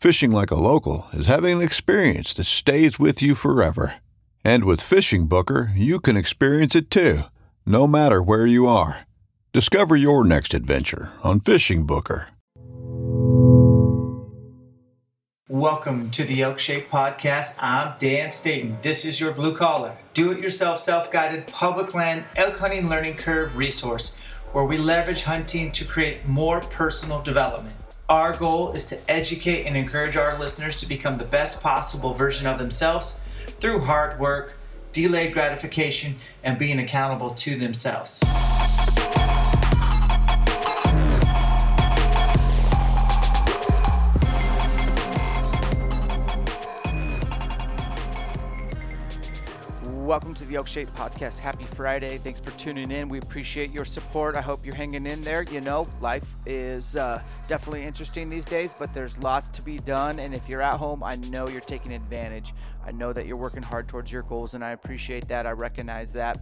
Fishing like a local is having an experience that stays with you forever. And with Fishing Booker, you can experience it too, no matter where you are. Discover your next adventure on Fishing Booker. Welcome to the Elk Shape Podcast. I'm Dan Staton. This is your blue collar, do it yourself, self guided public land elk hunting learning curve resource where we leverage hunting to create more personal development. Our goal is to educate and encourage our listeners to become the best possible version of themselves through hard work, delayed gratification, and being accountable to themselves. Welcome to the Elk Shape Podcast. Happy Friday. Thanks for tuning in. We appreciate your support. I hope you're hanging in there. You know, life is uh, definitely interesting these days, but there's lots to be done. And if you're at home, I know you're taking advantage. I know that you're working hard towards your goals, and I appreciate that. I recognize that.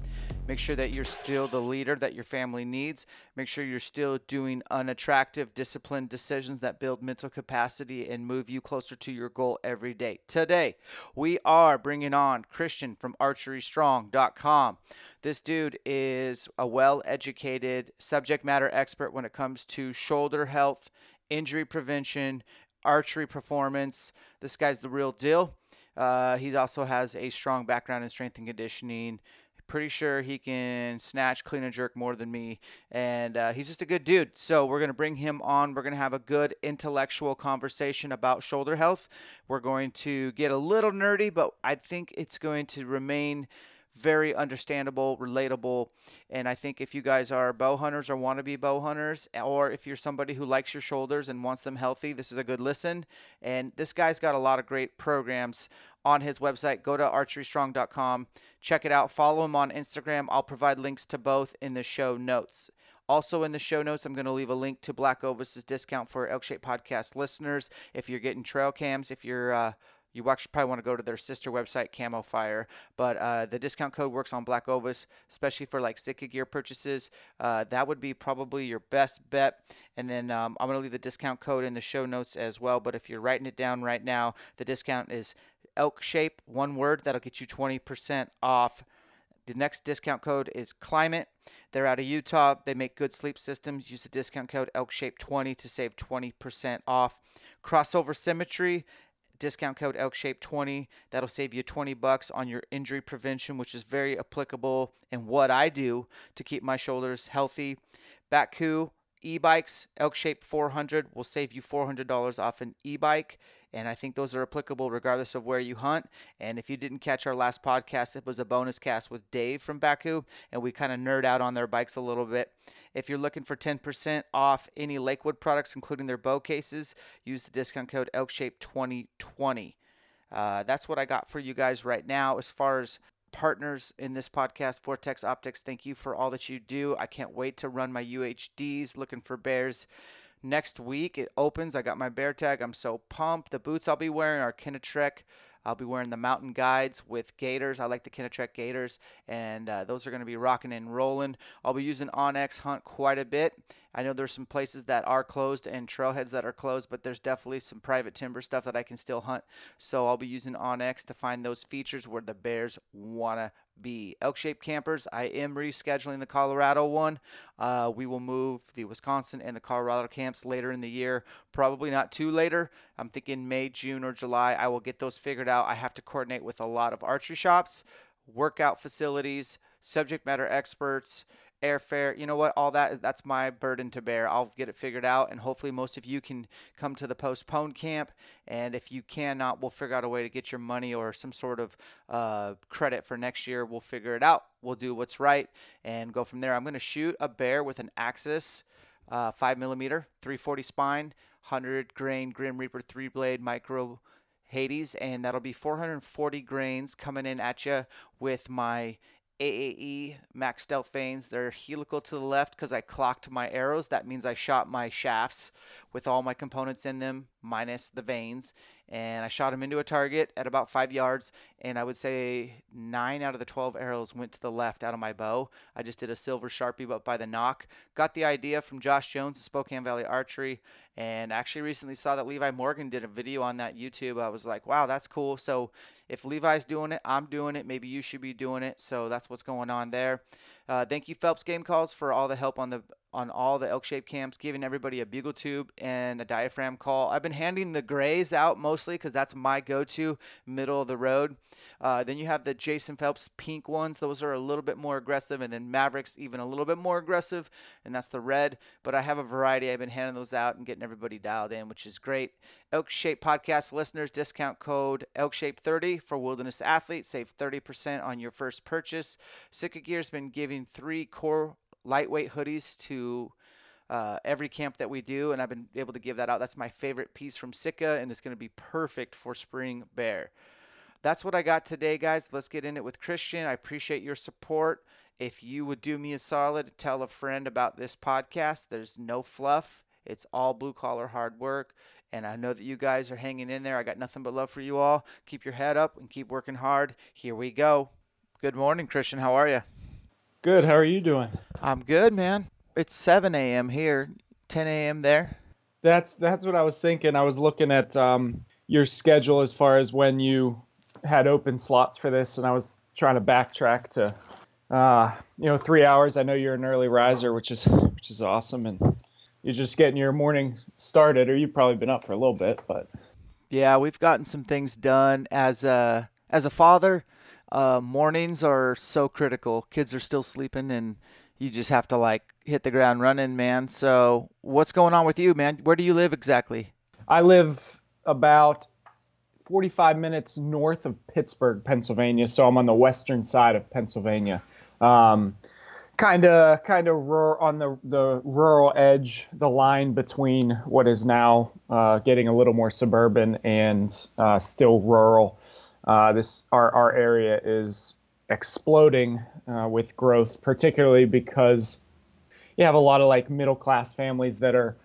Make sure that you're still the leader that your family needs. Make sure you're still doing unattractive, disciplined decisions that build mental capacity and move you closer to your goal every day. Today, we are bringing on Christian from archerystrong.com. This dude is a well educated subject matter expert when it comes to shoulder health, injury prevention, archery performance. This guy's the real deal. Uh, he also has a strong background in strength and conditioning. Pretty sure he can snatch, clean, and jerk more than me. And uh, he's just a good dude. So we're going to bring him on. We're going to have a good intellectual conversation about shoulder health. We're going to get a little nerdy, but I think it's going to remain very understandable, relatable. And I think if you guys are bow hunters or want to be bow hunters, or if you're somebody who likes your shoulders and wants them healthy, this is a good listen. And this guy's got a lot of great programs on his website. Go to archerystrong.com, check it out, follow him on Instagram. I'll provide links to both in the show notes. Also, in the show notes, I'm going to leave a link to Black Ovis's discount for Elk Shape Podcast listeners. If you're getting trail cams, if you're uh, you actually probably want to go to their sister website, Camo Fire. But uh, the discount code works on Black Ovis, especially for like Sitka gear purchases. Uh, that would be probably your best bet. And then um, I'm going to leave the discount code in the show notes as well. But if you're writing it down right now, the discount is Elk Shape, one word. That'll get you 20% off. The next discount code is Klymit. They're out of Utah. They make good sleep systems. Use the discount code ElkShape20 to save 20% off. Crossover Symmetry discount code elkshape20 that'll save you 20 bucks on your injury prevention which is very applicable in what i do to keep my shoulders healthy. Bakcou e-bikes elkshape 400 will save you $400 off an e-bike and i think those are applicable regardless of where you hunt. And if you didn't catch our last podcast it was a bonus cast with dave from Bakcou and we kind of nerd out on their bikes a little bit. If you're looking for 10% off any lakewood products including their bow cases use the discount code elkshape2020 uh, that's what i got for you guys right now as far as partners in this podcast, Vortex Optics. Thank you for all that you do. I can't wait to run my UHDs looking for bears. Next week it opens. I got my bear tag. I'm so pumped. The boots I'll be wearing are Kenetrek I'll be wearing the mountain guides with gaiters. I like the Kenetrek gaiters, and uh, those are going to be rocking and rolling. I'll be using onX Hunt quite a bit. I know there's some places that are closed and trailheads that are closed, but there's definitely some private timber stuff that I can still hunt. So I'll be using onX to find those features where the bears want to be. Elk shaped campers, I am rescheduling the Colorado one. Uh, we will move the Wisconsin and the Colorado camps later in the year, probably not too later. I'm thinking May, June, or July. I will get those figured out. I have to coordinate with a lot of archery shops, workout facilities, subject matter experts airfare, you know what, all that that's my burden to bear. I'll get it figured out and hopefully most of you can come to the postponed camp and if you cannot, we'll figure out a way to get your money or some sort of uh, credit for next year. We'll figure it out. We'll do what's right and go from there. I'm going to shoot a bear with an Axis uh, 5 millimeter 340 spine, 100 grain Grim Reaper 3 blade micro Hades, and that'll be 440 grains coming in at you with my AAE max stealth vanes. They're helical to the left because I clocked my arrows. That means I shot my shafts with all my components in them minus the vanes and I shot him into a target at about five yards. And I would say nine out of the 12 arrows went to the left out of my bow. I just did a silver sharpie, but by the nock. Got the idea from Josh Jones of Spokane Valley Archery, and actually recently saw that Levi Morgan did a video on that YouTube. I was like, wow, that's cool. So if Levi's doing it, I'm doing it. Maybe you should be doing it. So that's what's going on there. Uh, thank you, Phelps Game Calls, for all the help on the on all the elk shape camps, giving everybody a bugle tube and a diaphragm call. I've been handing the grays out mostly because that's my go to middle of the road. Uh, then you have the Jason Phelps pink ones. Those are a little bit more aggressive. And then Mavericks, even a little bit more aggressive. And that's the red. But I have a variety. I've been handing those out and getting everybody dialed in, which is great. Elk Shape Podcast listeners, discount code Elk Shape 30 for Wilderness Athletes. Save 30% on your first purchase. Sitka Gear's been giving three core lightweight hoodies to uh, every camp that we do, and I've been able to give that out. That's my favorite piece from Sitka, and it's going to be perfect for spring bear. That's what I got today, guys. Let's get in it with Christian. I appreciate your support. If you would do me a solid, tell a friend about this podcast. There's no fluff. It's all blue collar hard work. And I know that you guys are hanging in there. I got nothing but love for you all. Keep your head up and keep working hard. Here we go. Good morning, Christian. How are you? Good. How are you doing? I'm good, man. It's 7 a.m. here, 10 a.m. there. That's that's what I was thinking. I was looking at um, your schedule as far as when you had open slots for this, and I was trying to backtrack to, uh, you know, three hours. I know you're an early riser, which is which is awesome, and you're just getting your morning started, or you've probably been up for a little bit, but yeah, we've gotten some things done as a as a father uh, mornings are so critical. Kids are still sleeping, and you just have to like hit the ground running, man. So, what's going on with you, man? Where do you live exactly? I live about 45 minutes north of Pittsburgh, Pennsylvania. So I'm on the western side of Pennsylvania. Um, kind of kind of on the the rural edge, the line between what is now uh, getting a little more suburban and uh, still rural. Uh, this our our area is exploding uh, with growth, particularly because you have a lot of like middle class families that are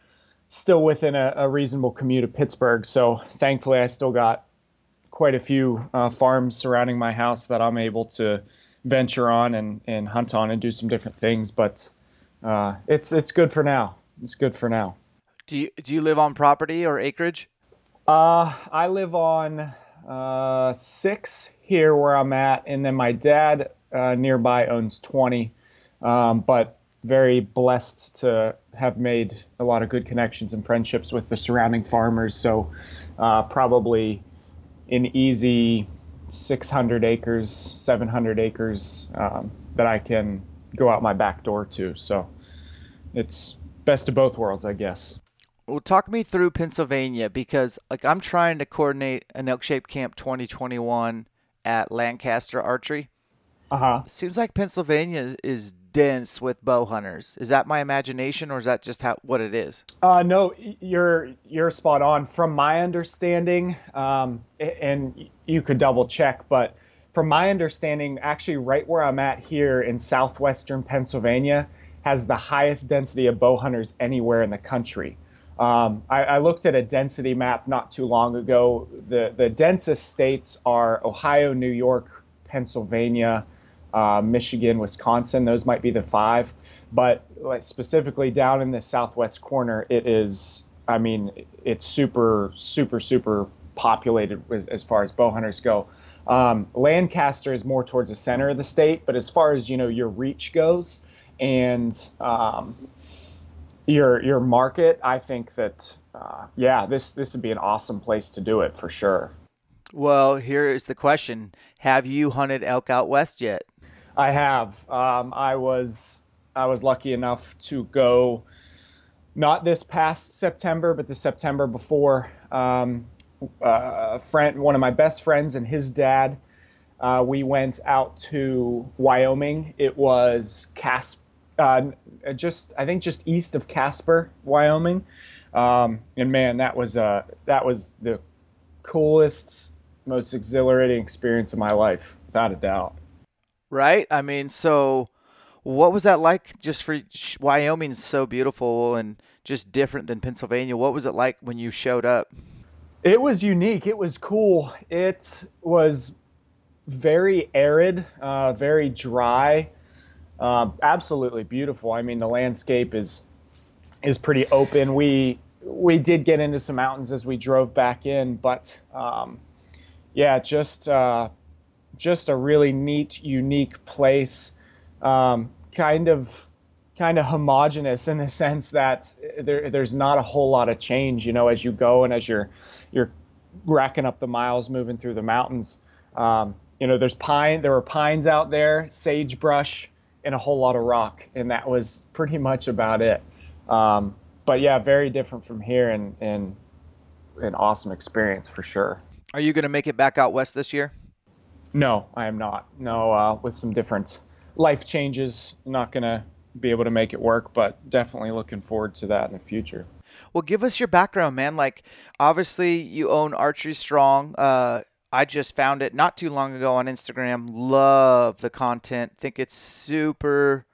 still within a, a, reasonable commute of Pittsburgh. So thankfully, I still got quite a few uh, farms surrounding my house that I'm able to venture on and, and hunt on and do some different things. But uh, it's it's good for now. It's good for now. Do you do you live on property or acreage? Uh, I live on uh, six here where I'm at, and then my dad uh, nearby owns 20. Um, but very blessed to have made a lot of good connections and friendships with the surrounding farmers. So uh, probably an easy 600 acres, 700 acres um, that I can go out my back door to. So it's best of both worlds, I guess. Well, talk me through Pennsylvania because like I'm trying to coordinate an elk shape camp 2021 at Lancaster Archery. Uh huh. Seems like Pennsylvania is dense with bow hunters. Is that my imagination, or is that just how what it is? Uh, no, you're you're spot on. From my understanding, um, and you could double check, but from my understanding, actually, right where I'm at here in southwestern Pennsylvania has the highest density of bow hunters anywhere in the country. Um, I, I, looked at a density map not too long ago. The the densest states are Ohio, New York, Pennsylvania, uh, Michigan, Wisconsin. Those might be the five, but like specifically down in the southwest corner, it is. I mean, it's super, super, super populated with, as far as bow hunters go. Um, Lancaster is more towards the center of the state, but as far as you know, your reach goes, and um, your your market, I think that uh, yeah, this this would be an awesome place to do it for sure. Well, here is the question: Have you hunted elk out west yet? I have. Um, I was I was lucky enough to go, not this past September, but the September before. Um, uh, friend, one of my best friends, and his dad. Uh, we went out to Wyoming. It was Casper uh, just I think just east of Casper, Wyoming. Um, and man, that was uh, that was the coolest, most exhilarating experience of my life, without a doubt. Right. I mean, so what was that like? Just for Wyoming's so beautiful and just different than Pennsylvania. What was it like when you showed up? It was unique. It was cool. It was very arid, uh, very dry. Um, absolutely beautiful. I mean, the landscape is is pretty open. We we did get into some mountains as we drove back in, but um, yeah, just uh, just a really neat, unique place. Um, kind of kind of homogenous in the sense that there, there's not a whole lot of change, you know, as you go and as you're you're racking up the miles moving through the mountains. Um, you know, there's pine. There were pines out there, sagebrush and a whole lot of rock, and that was pretty much about it. Um, but yeah, very different from here, and and an awesome experience for sure. Are you going to make it back out west this year? No, I am not. No, uh, with some different life changes, not going to be able to make it work, but definitely looking forward to that in the future. Well, give us your background, man. Like, obviously, you own Archery Strong. Uh, I just found it not too long ago on Instagram. Love the content. Think it's super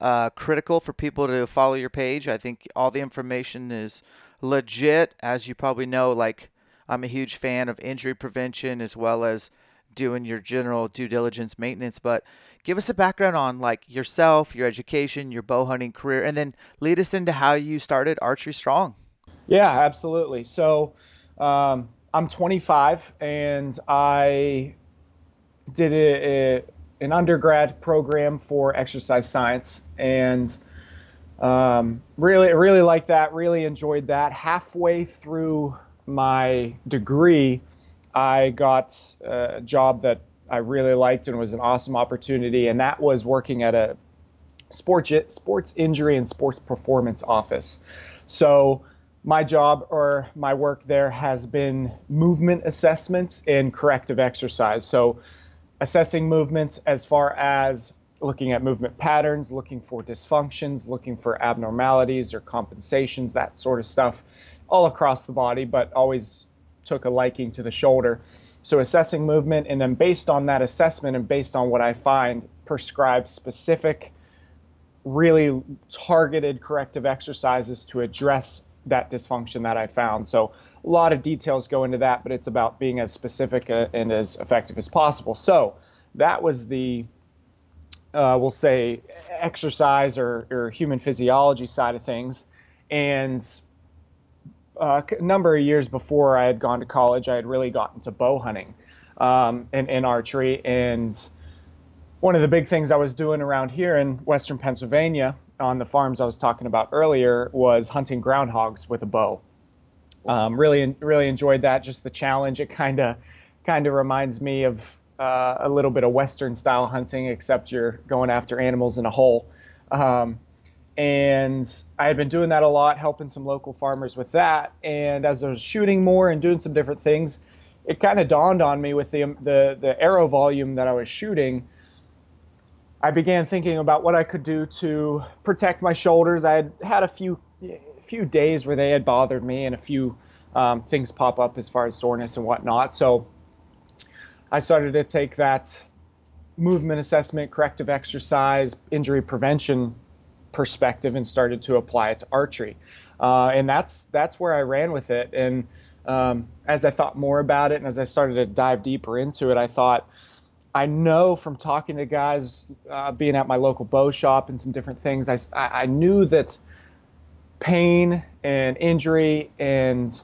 uh, critical for people to follow your page. I think all the information is legit. As you probably know, like I'm a huge fan of injury prevention as well as doing your general due diligence maintenance. But give us a background on like yourself, your education, your bow hunting career, and then lead us into how you started Archery Strong. Yeah, absolutely. So, um, I'm 25 and I did a, a, an undergrad program for exercise science and um, really really liked that really enjoyed that. Halfway through my degree i got a job that i really liked and was an awesome opportunity and that was working at a sports sports injury and sports performance office. So my job or my work there has been movement assessments and corrective exercise. So, assessing movements as far as looking at movement patterns, looking for dysfunctions, looking for abnormalities or compensations, that sort of stuff, all across the body, but always took a liking to the shoulder. So, assessing movement, and then based on that assessment and based on what I find, prescribe specific, really targeted corrective exercises to address that dysfunction that I found. So a lot of details go into that, but it's about being as specific uh, and as effective as possible. So that was the, uh, we'll say, exercise or, or human physiology side of things. And uh, a number of years before I had gone to college, I had really gotten to bow hunting um, and, and archery. And one of the big things I was doing around here in Western Pennsylvania on the farms I was talking about earlier was hunting groundhogs with a bow. Um, really, really enjoyed that. Just the challenge. It kind of, kind of reminds me of uh, a little bit of Western style hunting, except you're going after animals in a hole. Um, and I had been doing that a lot, helping some local farmers with that. And as I was shooting more and doing some different things, it kind of dawned on me with the the the arrow volume that I was shooting I began thinking about what I could do to protect my shoulders. I had had a few few days where they had bothered me, and a few um, things pop up as far as soreness and whatnot. So I started to take that movement assessment, corrective exercise, injury prevention perspective and started to apply it to archery. Uh, and that's that's where I ran with it. And um, as I thought more about it and as I started to dive deeper into it, I thought, I know from talking to guys, uh, being at my local bow shop and some different things, I, I knew that pain and injury and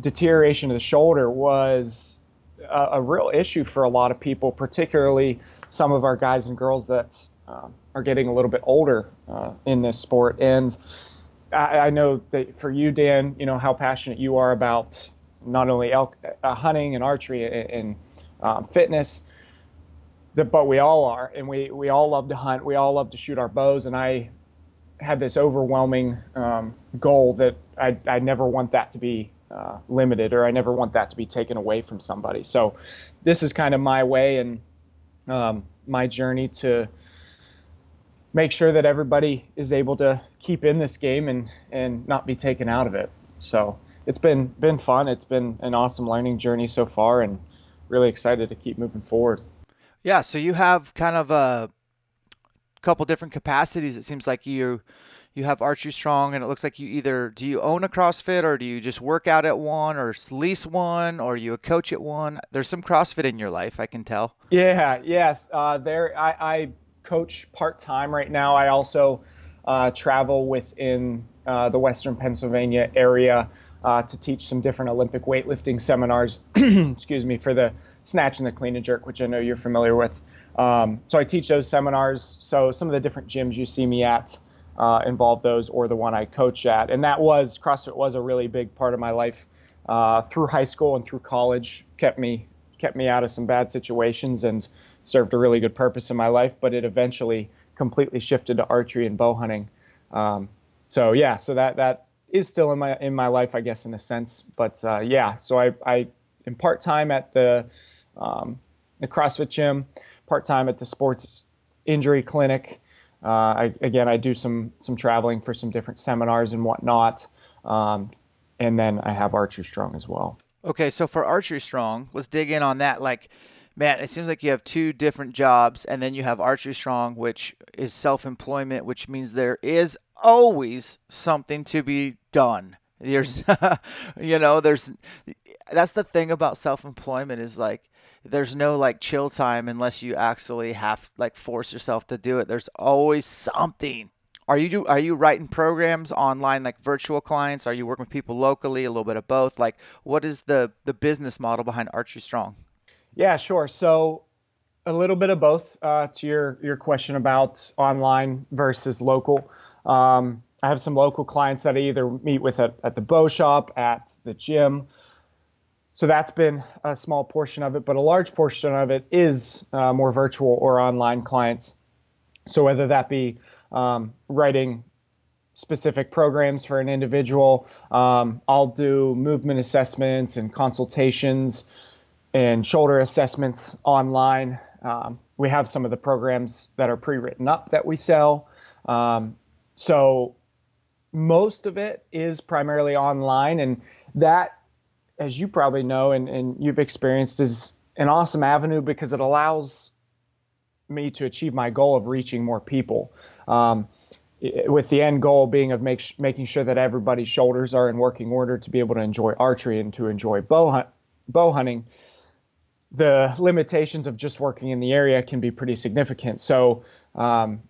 deterioration of the shoulder was a, a, real issue for a lot of people, particularly some of our guys and girls that uh, are getting a little bit older uh, in this sport. And I, I, know that for you, Dan, you know how passionate you are about not only elk uh, hunting and archery and, and um, fitness, but we all are, and we we all love to hunt. We all love to shoot our bows, and I had this overwhelming um, goal that I I never want that to be uh, limited, or I never want that to be taken away from somebody. So, this is kind of my way and um, my journey to make sure that everybody is able to keep in this game and and not be taken out of it. So it's been been fun. It's been an awesome learning journey so far, and really excited to keep moving forward. Yeah, so you have kind of a couple different capacities. It seems like you you have Archery Strong, and it looks like you either do you own a CrossFit or do you just work out at one or lease one or you a coach at one. There's some CrossFit in your life, I can tell. Yeah, yes. Uh, there, I, I coach part time right now. I also uh, travel within uh, the Western Pennsylvania area uh, to teach some different Olympic weightlifting seminars. excuse me for the snatch and the clean and jerk, which I know you're familiar with. Um, so I teach those seminars. So some of the different gyms you see me at uh, involve those, or the one I coach at, and that was CrossFit was a really big part of my life uh, through high school and through college. kept me kept me out of some bad situations and served a really good purpose in my life. But it eventually completely shifted to archery and bow hunting. Um, so yeah, so that that is still in my in my life, I guess, in a sense. But uh, yeah, so I I am part time at the um, the CrossFit gym, part time at the sports injury clinic. Uh, I, again, I do some some traveling for some different seminars and whatnot, um, and then I have Archery Strong as well. Okay, so for Archery Strong, let's dig in on that. Like, man, it seems like you have two different jobs, and then you have Archery Strong, which is self employment, which means there is always something to be done. There's, you know, there's that's the thing about self employment is like there's no like chill time unless you actually have like force yourself to do it. There's always something. Are you are you writing programs online like virtual clients? Are you working with people locally? A little bit of both. Like, what is the the business model behind Archery Strong? Yeah, sure. So a little bit of both. Uh, to your your question about online versus local. Um, I have some local clients that I either meet with at, at the bow shop, at the gym, so that's been a small portion of it, but a large portion of it is uh, more virtual or online clients. So whether that be um, writing specific programs for an individual, um, I'll do movement assessments and consultations and shoulder assessments online. Um, we have some of the programs that are pre-written up that we sell. Um, so most of it is primarily online, and that as you probably know and, and you've experienced, is an awesome avenue because it allows me to achieve my goal of reaching more people. Um, with the end goal being of make, making sure that everybody's shoulders are in working order to be able to enjoy archery and to enjoy bow, hunt, bow hunting, the limitations of just working in the area can be pretty significant. So um,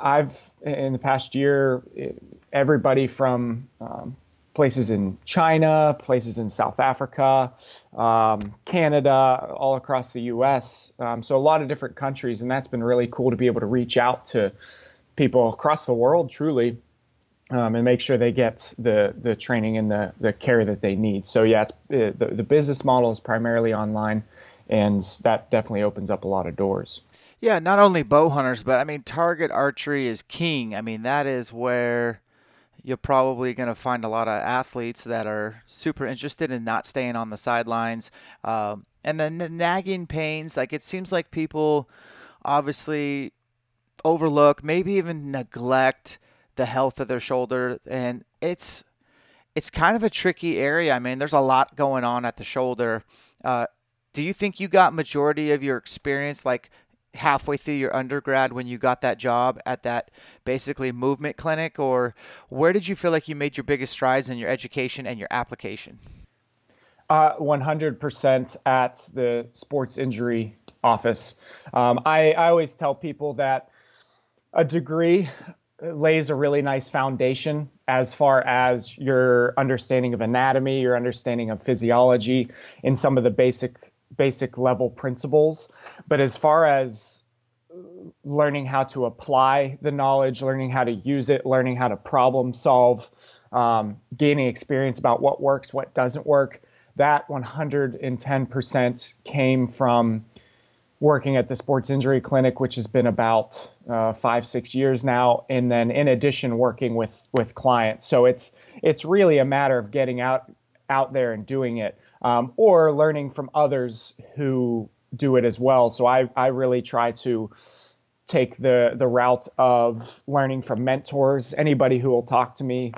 I've in the past year, everybody from um, places in China, places in South Africa, um, Canada, all across the U.S. Um, so a lot of different countries, and that's been really cool to be able to reach out to people across the world, truly, um, and make sure they get the the training and the the care that they need. So yeah, it, the the business model is primarily online, and that definitely opens up a lot of doors. Yeah, not only bow hunters, but I mean, target archery is king. I mean, that is where you're probably going to find a lot of athletes that are super interested in not staying on the sidelines. Um, and then the nagging pains, like it seems like people obviously overlook, maybe even neglect the health of their shoulder, and it's it's kind of a tricky area. I mean, there's a lot going on at the shoulder. Uh, do you think you got majority of your experience like halfway through your undergrad when you got that job at that basically movement clinic or where did you feel like you made your biggest strides in your education and your application? Uh, 100% at the sports injury office. Um, I, I always tell people that a degree lays a really nice foundation as far as your understanding of anatomy your understanding of physiology in some of the basic basic level principles. But as far as learning how to apply the knowledge, learning how to use it, learning how to problem solve, um, gaining experience about what works, what doesn't work, that 110% came from working at the sports injury clinic, which has been about uh, five, six years now, and then in addition working with with clients. So it's it's really a matter of getting out out there and doing it um, or learning from others who do it as well. So I, I really try to take the, the route of learning from mentors, anybody who will talk to me.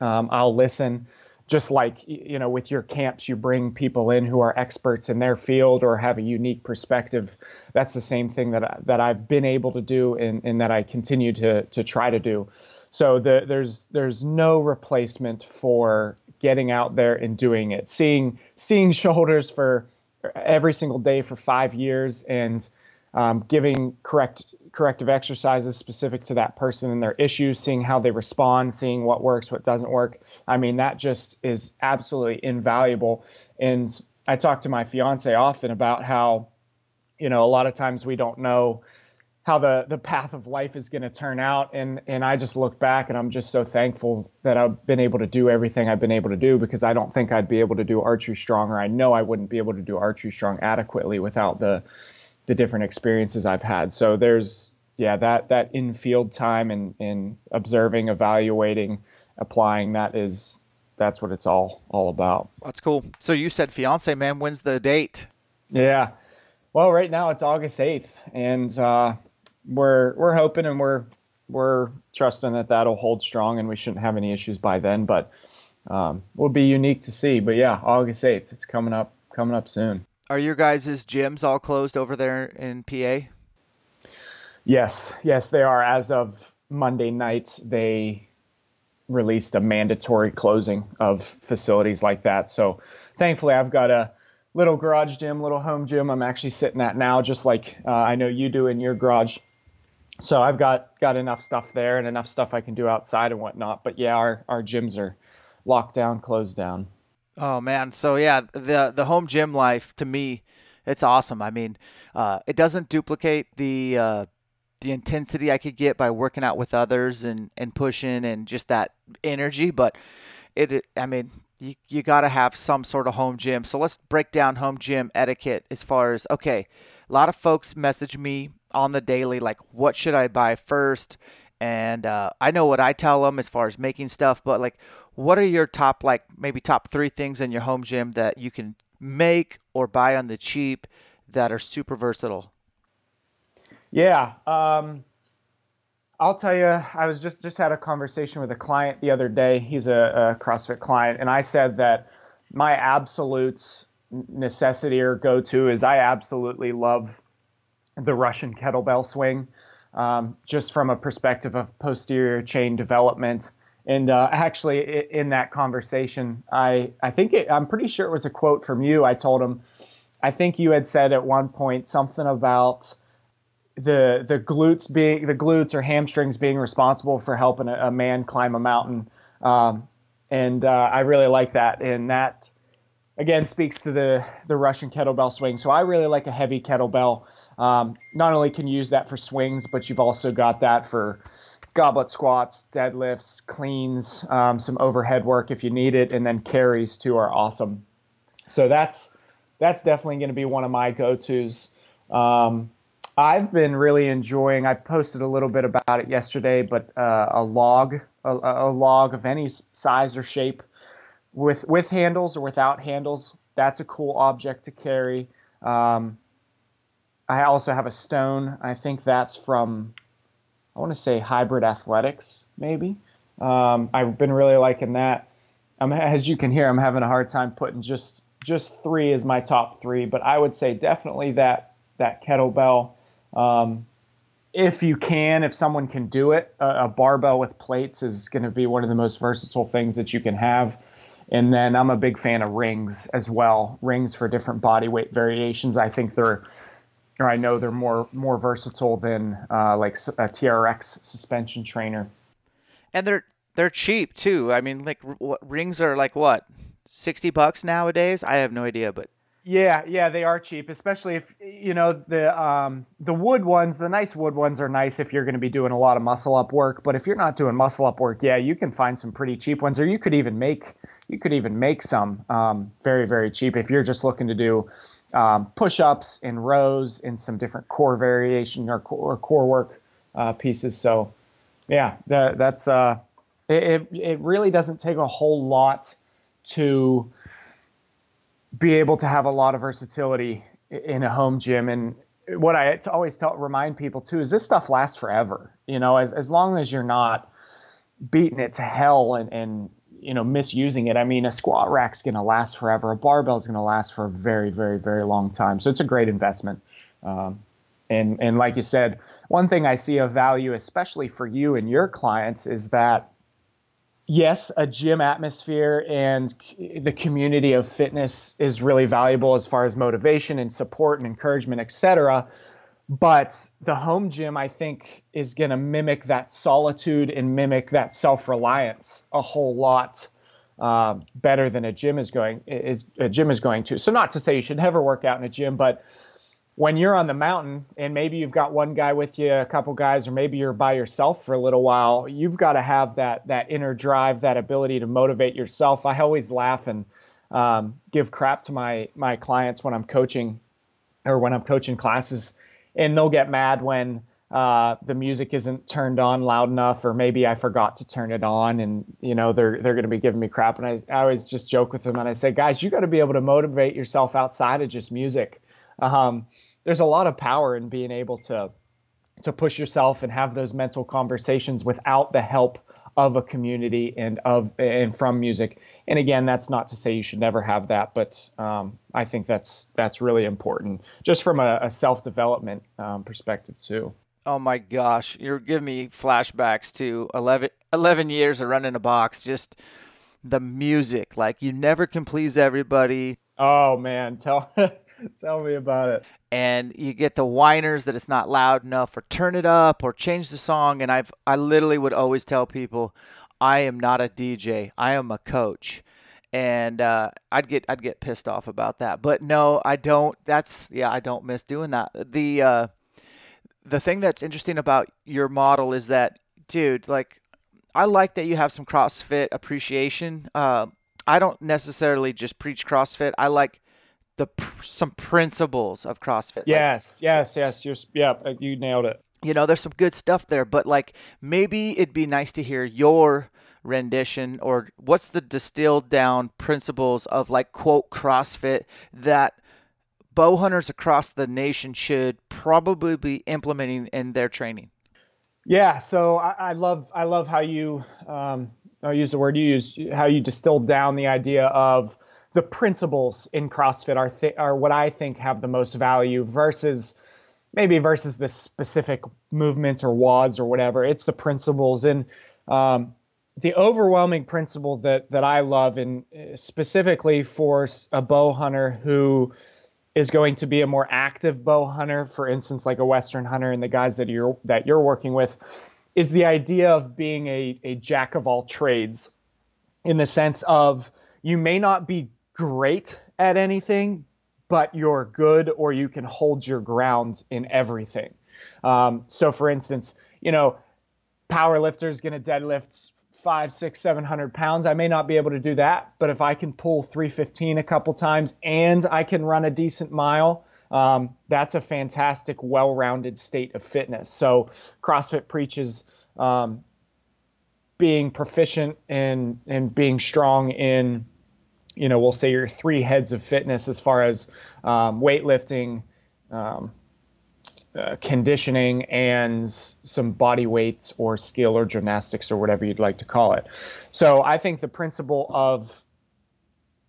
Um, I'll listen. Just like you know, with your camps, you bring people in who are experts in their field or have a unique perspective. That's the same thing that I, that I've been able to do, and, and that I continue to to try to do. So the, there's there's no replacement for getting out there and doing it, seeing seeing shoulders for every single day for five years, and um, giving correct corrective exercises specific to that person and their issues, seeing how they respond, seeing what works, what doesn't work. I mean, that just is absolutely invaluable. And I talk to my fiance often about how, you know, a lot of times we don't know how the the path of life is going to turn out and and I just look back and I'm just so thankful that I've been able to do everything I've been able to do because I don't think I'd be able to do archery strong or I know I wouldn't be able to do archery strong adequately without the the different experiences I've had. So there's yeah, that that in-field time and in observing, evaluating, applying that is that's what it's all all about. That's cool. So you said fiance man, when's the date? Yeah. Well, right now it's August 8th and uh we're we're hoping and we're we're trusting that that'll hold strong and we shouldn't have any issues by then. But um, will be unique to see. But yeah, August eighth, it's coming up coming up soon. Are your guys' gyms all closed over there in PA? Yes, yes, they are. As of Monday night, they released a mandatory closing of facilities like that. So thankfully, I've got a little garage gym, little home gym. I'm actually sitting at now, just like uh, I know you do in your garage so I've got got enough stuff there and enough stuff I can do outside and whatnot. But yeah, our our gyms are locked down, closed down. Oh man, so yeah, the the home gym life to me, it's awesome. I mean, uh, it doesn't duplicate the uh, the intensity I could get by working out with others and and pushing and just that energy, but it, it I mean, you you got to have some sort of home gym. So let's break down home gym etiquette as far as okay. A lot of folks message me on the daily, like what should I buy first? And uh, I know what I tell them as far as making stuff, but like, what are your top, like maybe top three things in your home gym that you can make or buy on the cheap that are super versatile? Yeah. Um, I'll tell you, I was just just had a conversation with a client the other day. He's a, a CrossFit client, and I said that my absolute necessity or go to is I absolutely love the Russian kettlebell swing, um, just from a perspective of posterior chain development. And uh, actually, in that conversation, I I think it, I'm pretty sure it was a quote from you. I told him, I think you had said at one point something about the the glutes being the glutes or hamstrings being responsible for helping a, a man climb a mountain. Um, and uh, I really like that. And that again speaks to the the Russian kettlebell swing. So I really like a heavy kettlebell. Um, not only can you use that for swings, but you've also got that for goblet squats, deadlifts, cleans, um, some overhead work if you need it, and then carries too are awesome. So that's that's definitely going to be one of my go-tos. Um, I've been really enjoying. I posted a little bit about it yesterday, but uh, a log, a, a, log of any size or shape, with with handles or without handles. That's a cool object to carry. Um, I also have a stone. I think that's from, I want to say Hybrid Athletics, maybe. Um, I've been really liking that. I'm, as you can hear, I'm having a hard time putting just just three as my top three, but I would say definitely that that kettlebell. Um, if you can, if someone can do it, a, a barbell with plates is going to be one of the most versatile things that you can have. And then I'm a big fan of rings as well. Rings for different body weight variations. I think they're, or I know they're more more versatile than uh, like a TRX suspension trainer. And they're they're cheap too. I mean, like r- rings are like what, sixty bucks nowadays? I have no idea, but yeah, yeah, they are cheap, especially if you know the um, the wood ones. The nice wood ones are nice if you're going to be doing a lot of muscle up work. But if you're not doing muscle up work, yeah, you can find some pretty cheap ones, or you could even make you could even make some um, very very cheap if you're just looking to do um, push ups in rows in some different core variation or core, or core work uh, pieces. So yeah, that, that's uh, it. It really doesn't take a whole lot to be able to have a lot of versatility in a home gym. And what I always tell, remind people too is this stuff lasts forever. You know, as as long as you're not beating it to hell and and you know misusing it. I mean, a squat rack's going to last forever. A barbell is going to last for a very, very, very long time. So it's a great investment. Um, and and like you said, one thing I see of value, especially for you and your clients, is that yes, a gym atmosphere and the community of fitness is really valuable as far as motivation and support and encouragement, etc. But the home gym, I think, is going to mimic that solitude and mimic that self-reliance a whole lot uh, better than a gym is going is a gym is going to. So, not to say you should never work out in a gym, but when you're on the mountain and maybe you've got one guy with you, a couple guys, or maybe you're by yourself for a little while, you've got to have that that inner drive, that ability to motivate yourself. I always laugh and um, give crap to my my clients when I'm coaching or when I'm coaching classes, and they'll get mad when uh, the music isn't turned on loud enough, or maybe I forgot to turn it on, and you know they're they're going to be giving me crap. And I, I always just joke with them and I say, guys, you got to be able to motivate yourself outside of just music. Um, there's a lot of power in being able to to push yourself and have those mental conversations without the help of a community and of and from music. And again, that's not to say you should never have that, but um, I think that's that's really important, just from a, a self development um, perspective too. Oh my gosh, you're giving me flashbacks to 11, 11 years of running a box. Just the music, like you never can please everybody. Oh man, tell Tell me about it. And you get the whiners that it's not loud enough, or turn it up, or change the song. And I've I literally would always tell people, I am not a DJ. I am a coach. And uh, I'd get I'd get pissed off about that. But no, I don't. That's yeah, I don't miss doing that. The uh, the thing that's interesting about your model is that, dude, like I like that you have some CrossFit appreciation. Uh, I don't necessarily just preach CrossFit. I like the some principles of CrossFit. Yes, like, yes, yes. You're, yeah, uh, you nailed it. You know, there's some good stuff there, but like maybe it'd be nice to hear your rendition or what's the distilled down principles of like quote CrossFit that bow hunters across the nation should probably be implementing in their training. Yeah, so I, I love I love how you um, I'll use the word you use how you distilled down the idea of the principles in CrossFit are th- are what I think have the most value versus maybe versus the specific movements or WODs or whatever. It's the principles and um, the overwhelming principle that that I love, and uh, specifically for a bow hunter who is going to be a more active bow hunter, for instance, like a Western hunter and the guys that you're that you're working with, is the idea of being a, a jack of all trades in the sense of you may not be great at anything, but you're good or you can hold your ground in everything. Um, so, for instance, you know, power lifter is going to deadlift five, six, seven hundred pounds. I may not be able to do that, but if I can pull 315 a couple times and I can run a decent mile, um, that's a fantastic, well-rounded state of fitness. So, CrossFit preaches um, being proficient and and being strong in you know, we'll say your three heads of fitness as far as um, weightlifting, um, uh, conditioning, and some body weights or skill or gymnastics or whatever you'd like to call it. So I think the principle of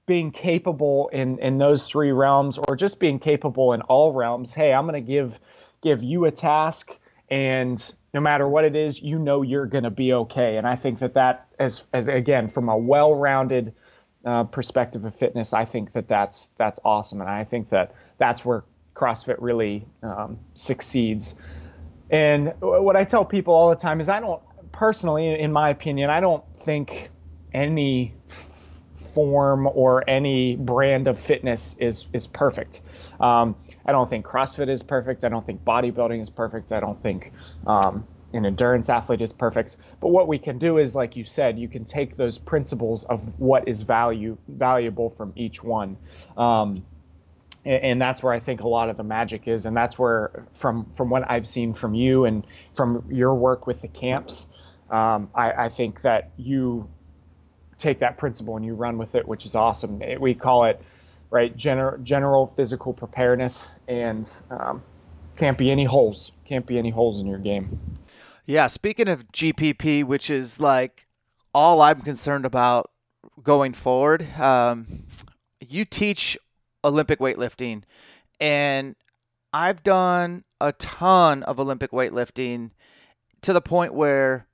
being capable in, in those three realms or just being capable in all realms, hey, I'm going to give give you a task and no matter what it is, you know you're going to be okay. And I think that that, as, as again, from a well-rounded uh, perspective of fitness, I think that that's that's awesome, and I think that that's where CrossFit really um, succeeds. And what I tell people all the time is, I don't personally, in my opinion, I don't think any f- form or any brand of fitness is is perfect. Um, I don't think CrossFit is perfect. I don't think bodybuilding is perfect. I don't think um, an endurance athlete is perfect. But what we can do is, like you said, you can take those principles of what is value valuable from each one. Um, and, and that's where I think a lot of the magic is, and that's where, from from what I've seen from you and from your work with the camps, um, I, I think that you take that principle and you run with it, which is awesome. It, we call it right general general physical preparedness, and um, can't be any holes. Can't be any holes in your game. Yeah, speaking of GPP, which is like all I'm concerned about going forward, um, you teach Olympic weightlifting, and I've done a ton of Olympic weightlifting to the point where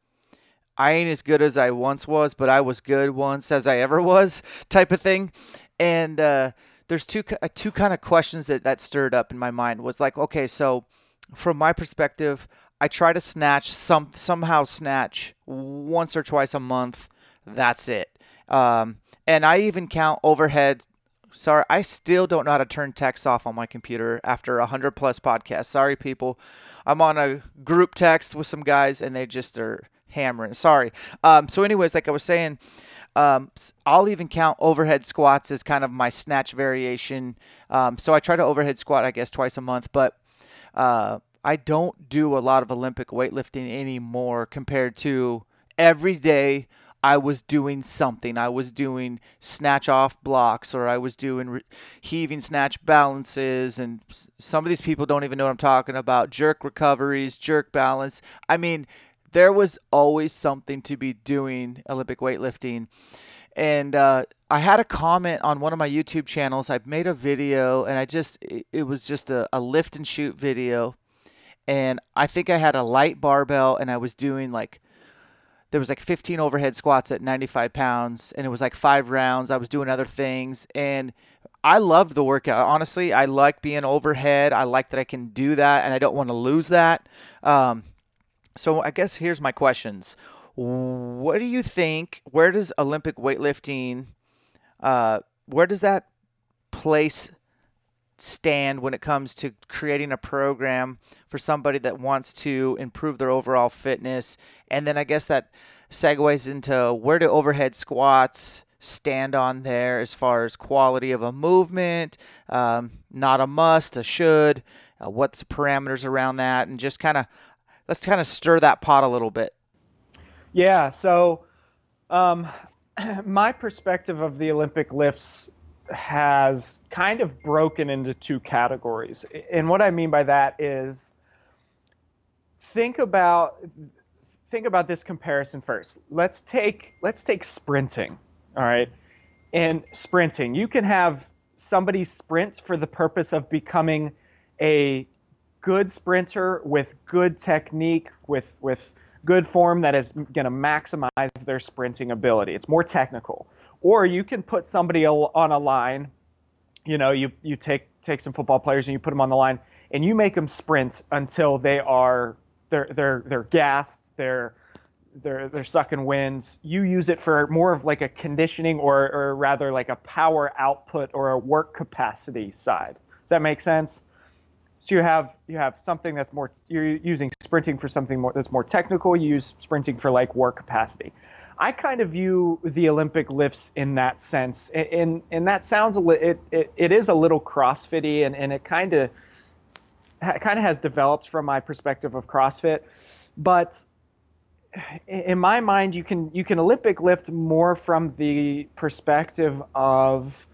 I ain't as good as I once was, but I was good once as I ever was, type of thing. And uh, there's two uh, two kind of questions that that stirred up in my mind. Was like, okay, so from my perspective, I try to snatch some somehow snatch once or twice a month. That's it. Um, and I even count overhead. Sorry, I still don't know how to turn text off on my computer after a hundred plus podcasts. Sorry, people. I'm on a group text with some guys, and they just are hammering. Sorry. Um, so, anyways, like I was saying, um, I'll even count overhead squats as kind of my snatch variation. Um, so I try to overhead squat, I guess, twice a month, but uh, I don't do a lot of Olympic weightlifting anymore compared to every day. I was doing something. I was doing snatch off blocks or I was doing re- heaving snatch balances. And some of these people don't even know what I'm talking about jerk recoveries, jerk balance. I mean, there was always something to be doing Olympic weightlifting. And uh, I had a comment on one of my YouTube channels. I made a video and I just, it was just a, a lift and shoot video. And I think I had a light barbell and I was doing like, there was like 15 overhead squats at 95 pounds and it was like five rounds. I was doing other things and I loved the workout. Honestly, I like being overhead. I like that I can do that and I don't want to lose that. Um, so I guess here's my questions. What do you think? Where does Olympic weightlifting, uh, where does that place stand when it comes to creating a program for somebody that wants to improve their overall fitness? And then I guess that segues into where do overhead squats stand on there as far as quality of a movement? Um, not a must, a should. Uh, what's the parameters around that? And just kind of let's kind of stir that pot a little bit. Yeah. So, um, my perspective of the Olympic lifts has kind of broken into two categories. And what I mean by that is think about think about this comparison first. Let's take let's take sprinting. All right. And sprinting, you can have somebody sprint for the purpose of becoming a good sprinter with good technique, with with good form that is going to maximize their sprinting ability. It's more technical. Or you can put somebody on a line. You know, you you take take some football players and you put them on the line and you make them sprint until they are they're they're they're gassed, they're they're they're sucking winds. You use it for more of like a conditioning or or rather like a power output or a work capacity side. Does that make sense? So you have you have something that's more you're using sprinting for something more that's more technical. You use sprinting for like work capacity. I kind of view the Olympic lifts in that sense, and and that sounds a li- it, it it is a little CrossFitty, and and it kind of kind of has developed from my perspective of CrossFit, but in my mind, you can you can Olympic lift more from the perspective of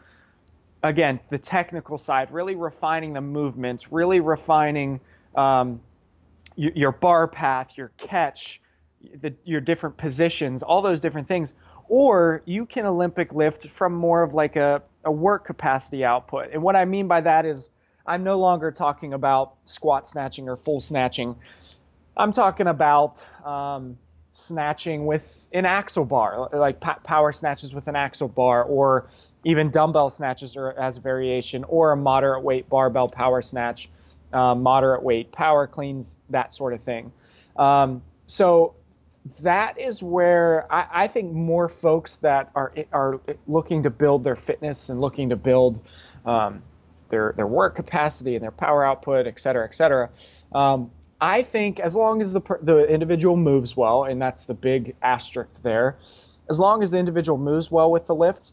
again, the technical side, really refining the movements, really refining um, your bar path, your catch, the, your different positions, all those different things. Or you can Olympic lift from more of like a, a work capacity output. And what I mean by that is I'm no longer talking about squat snatching or full snatching. I'm talking about um, snatching with an axle bar, like power snatches with an axle bar, or even dumbbell snatches or as a variation, or a moderate weight barbell power snatch, uh, moderate weight power cleans, that sort of thing. Um, so that is where I, I, think more folks that are are looking to build their fitness and looking to build um, their their work capacity and their power output, et cetera, et cetera. Um, I think as long as the the individual moves well, and that's the big asterisk there, as long as the individual moves well with the lift,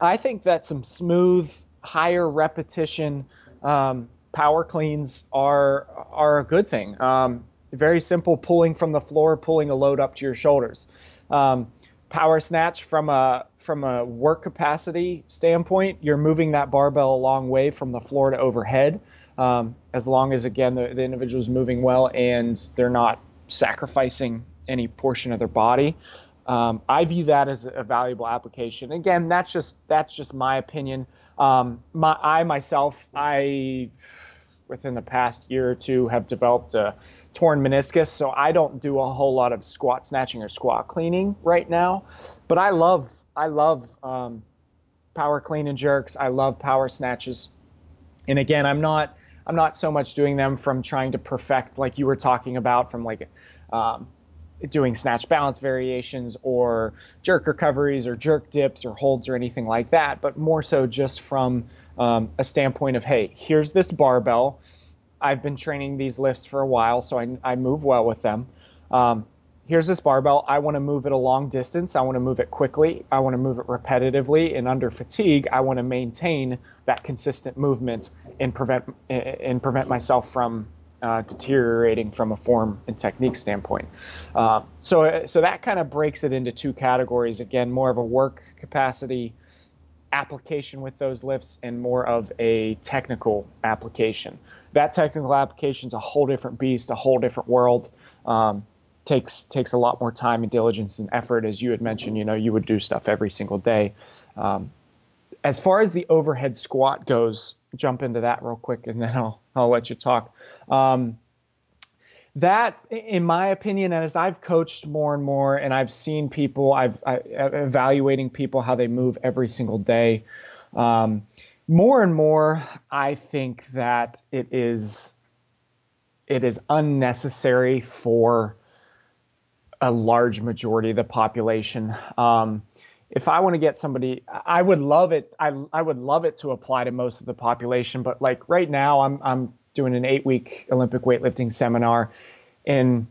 I think that some smooth, higher repetition um, power cleans are are a good thing. Um, very simple, pulling from the floor, pulling a load up to your shoulders. Um, power snatch from a from a work capacity standpoint, you're moving that barbell a long way from the floor to overhead um, as long as again the, the individual is moving well and they're not sacrificing any portion of their body. Um, I view that as a valuable application. Again, that's just that's just my opinion. Um, my, I myself, I within the past year or two have developed a torn meniscus, so I don't do a whole lot of squat snatching or squat cleaning right now. But I love I love um, power clean and jerks. I love power snatches. And again, I'm not I'm not so much doing them from trying to perfect, like you were talking about, from like um, doing snatch balance variations or jerk recoveries or jerk dips or holds or anything like that, but more so just from um, a standpoint of, hey, here's this barbell. I've been training these lifts for a while, so I, I move well with them. Um, here's this barbell. I want to move it a long distance. I want to move it quickly. I want to move it repetitively. And under fatigue, I want to maintain that consistent movement and prevent and prevent myself from uh, deteriorating from a form and technique standpoint. Uh, so, so that kind of breaks it into two categories. Again, more of a work capacity application with those lifts and more of a technical application. That technical application is a whole different beast, a whole different world. Um, takes takes a lot more time and diligence and effort. As you had mentioned you know you would do stuff every single day. Um, as far as the overhead squat goes jump into that real quick and then i'll i'll let you talk. Um, that in my opinion and as i've coached more and more and i've seen people i've I, evaluating people how they move every single day um, more and more i think that it is it is unnecessary for a large majority of the population. Um, if I want to get somebody, I would love it. I, I would love it to apply to most of the population. But like right now, I'm I'm doing an eight week Olympic weightlifting seminar, and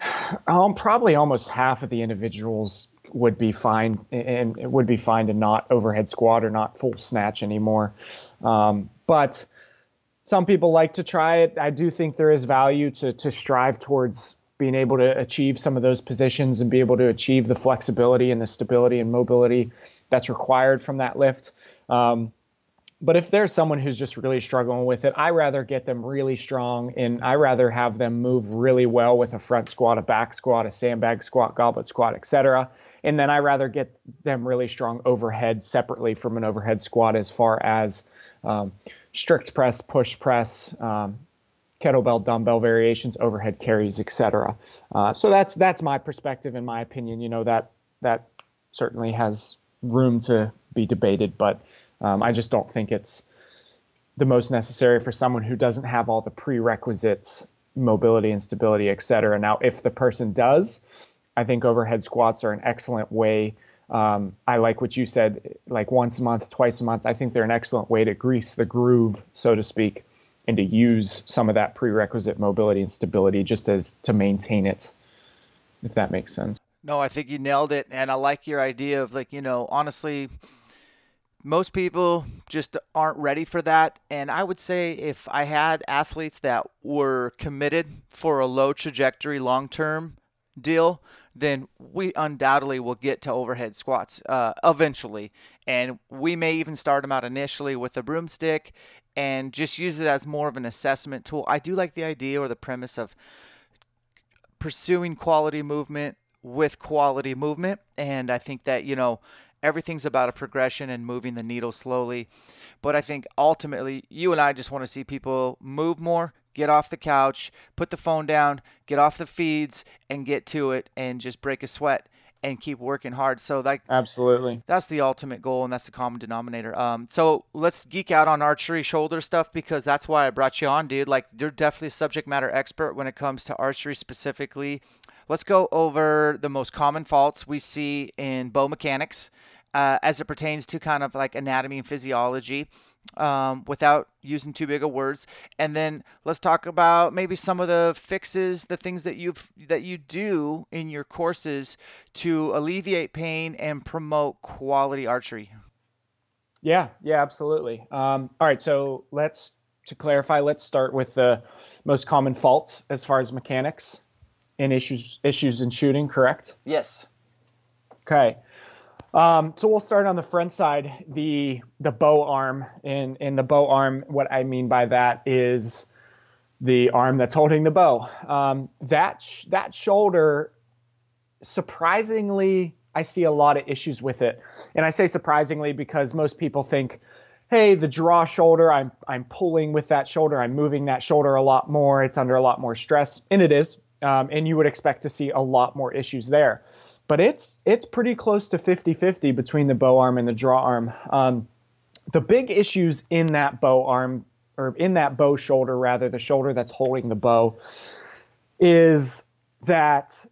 um, probably almost half of the individuals would be fine and it would be fine to not overhead squat or not full snatch anymore. Um, but some people like to try it. I do think there is value to to strive towards being able to achieve some of those positions and be able to achieve the flexibility and the stability and mobility that's required from that lift. Um, but if there's someone who's just really struggling with it, I rather get them really strong and I rather have them move really well with a front squat, a back squat, a sandbag squat, goblet squat, etc. And then I rather get them really strong overhead separately from an overhead squat as far as um, strict press, push press, um, kettlebell, dumbbell variations, overhead carries, etc. Uh, so that's that's my perspective and my opinion. You know that that certainly has room to be debated, but um, I just don't think it's the most necessary for someone who doesn't have all the prerequisites, mobility and stability, etc. Now, if the person does, I think overhead squats are an excellent way. Um, I like what you said, like once a month, twice a month. I think they're an excellent way to grease the groove, so to speak, and to use some of that prerequisite mobility and stability just as to maintain it, if that makes sense. No, I think you nailed it. And I like your idea of like, you know, honestly, most people just aren't ready for that. And I would say if I had athletes that were committed for a low trajectory long term deal, then we undoubtedly will get to overhead squats uh, eventually. And we may even start them out initially with a broomstick and just use it as more of an assessment tool. I do like the idea or the premise of pursuing quality movement with quality movement. And I think that, you know, everything's about a progression and moving the needle slowly. But I think ultimately, you and I just want to see people move more, get off the couch, put the phone down, get off the feeds, and get to it and just break a sweat and keep working hard. So like absolutely, that's the ultimate goal, and that's the common denominator. Um, so let's geek out on archery shoulder stuff because that's why I brought you on, dude. Like you're definitely a subject matter expert when it comes to archery specifically. Let's go over the most common faults we see in bow mechanics uh, as it pertains to kind of like anatomy and physiology um, without using too big of words. And then let's talk about maybe some of the fixes, the things that you've that you do in your courses to alleviate pain and promote quality archery. Yeah, yeah, absolutely. Um, all right, so let's to clarify, let's start with the most common faults as far as mechanics and issues issues in shooting. Correct? Yes. Okay. Um, so we'll start on the front side, the the bow arm. and in the bow arm, what I mean by that is the arm that's holding the bow. Um, that sh- that shoulder, surprisingly, I see a lot of issues with it, and I say surprisingly because most people think, hey, the draw shoulder, I'm I'm pulling with that shoulder, I'm moving that shoulder a lot more, it's under a lot more stress, and it is, um, and you would expect to see a lot more issues there but it's it's pretty close to 50-50 between the bow arm and the draw arm. Um, the big issues in that bow arm or in that bow shoulder rather the shoulder that's holding the bow is that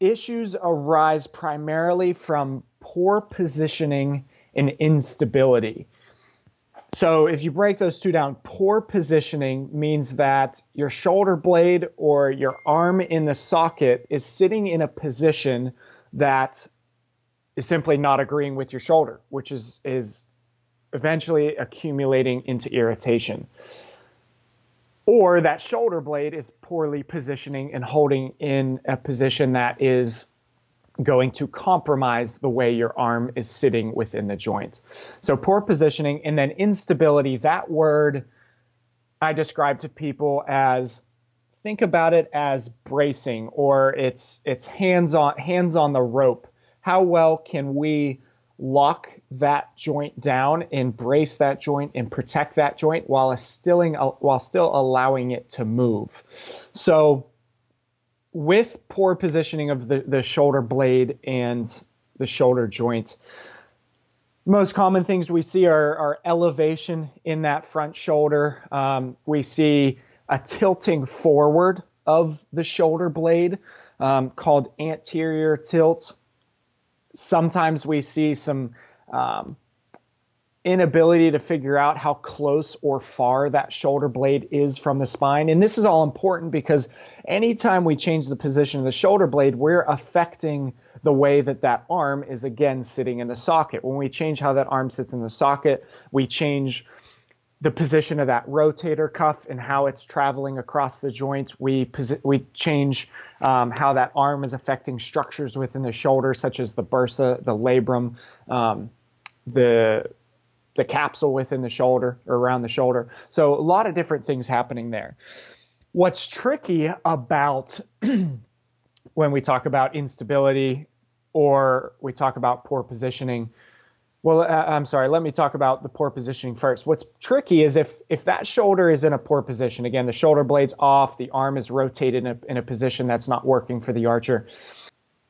issues arise primarily from poor positioning and instability. So if you break those two down, poor positioning means that your shoulder blade or your arm in the socket is sitting in a position that is simply not agreeing with your shoulder, which is is eventually accumulating into irritation. Or that shoulder blade is poorly positioning and holding in a position that is going to compromise the way your arm is sitting within the joint. So poor positioning and then instability, that word I describe to people as think about it as bracing or it's it's hands on hands on the rope. How well can we lock that joint down and brace that joint and protect that joint while still while still allowing it to move. So with poor positioning of the, the shoulder blade and the shoulder joint, most common things we see are, are elevation in that front shoulder. Um, we see a tilting forward of the shoulder blade um, called anterior tilt. Sometimes we see some um, inability to figure out how close or far that shoulder blade is from the spine. And this is all important because anytime we change the position of the shoulder blade, we're affecting the way that that arm is again sitting in the socket. When we change how that arm sits in the socket, we change the position of that rotator cuff and how it's traveling across the joint. We we change um, how that arm is affecting structures within the shoulder, such as the bursa, the labrum, um, the the capsule within the shoulder or around the shoulder. So a lot of different things happening there. What's tricky about when we talk about instability or we talk about poor positioning, well, uh, I'm sorry. Let me talk about the poor positioning first. What's tricky is if if that shoulder is in a poor position. Again, the shoulder blade's off, the arm is rotated in a, in a position that's not working for the archer.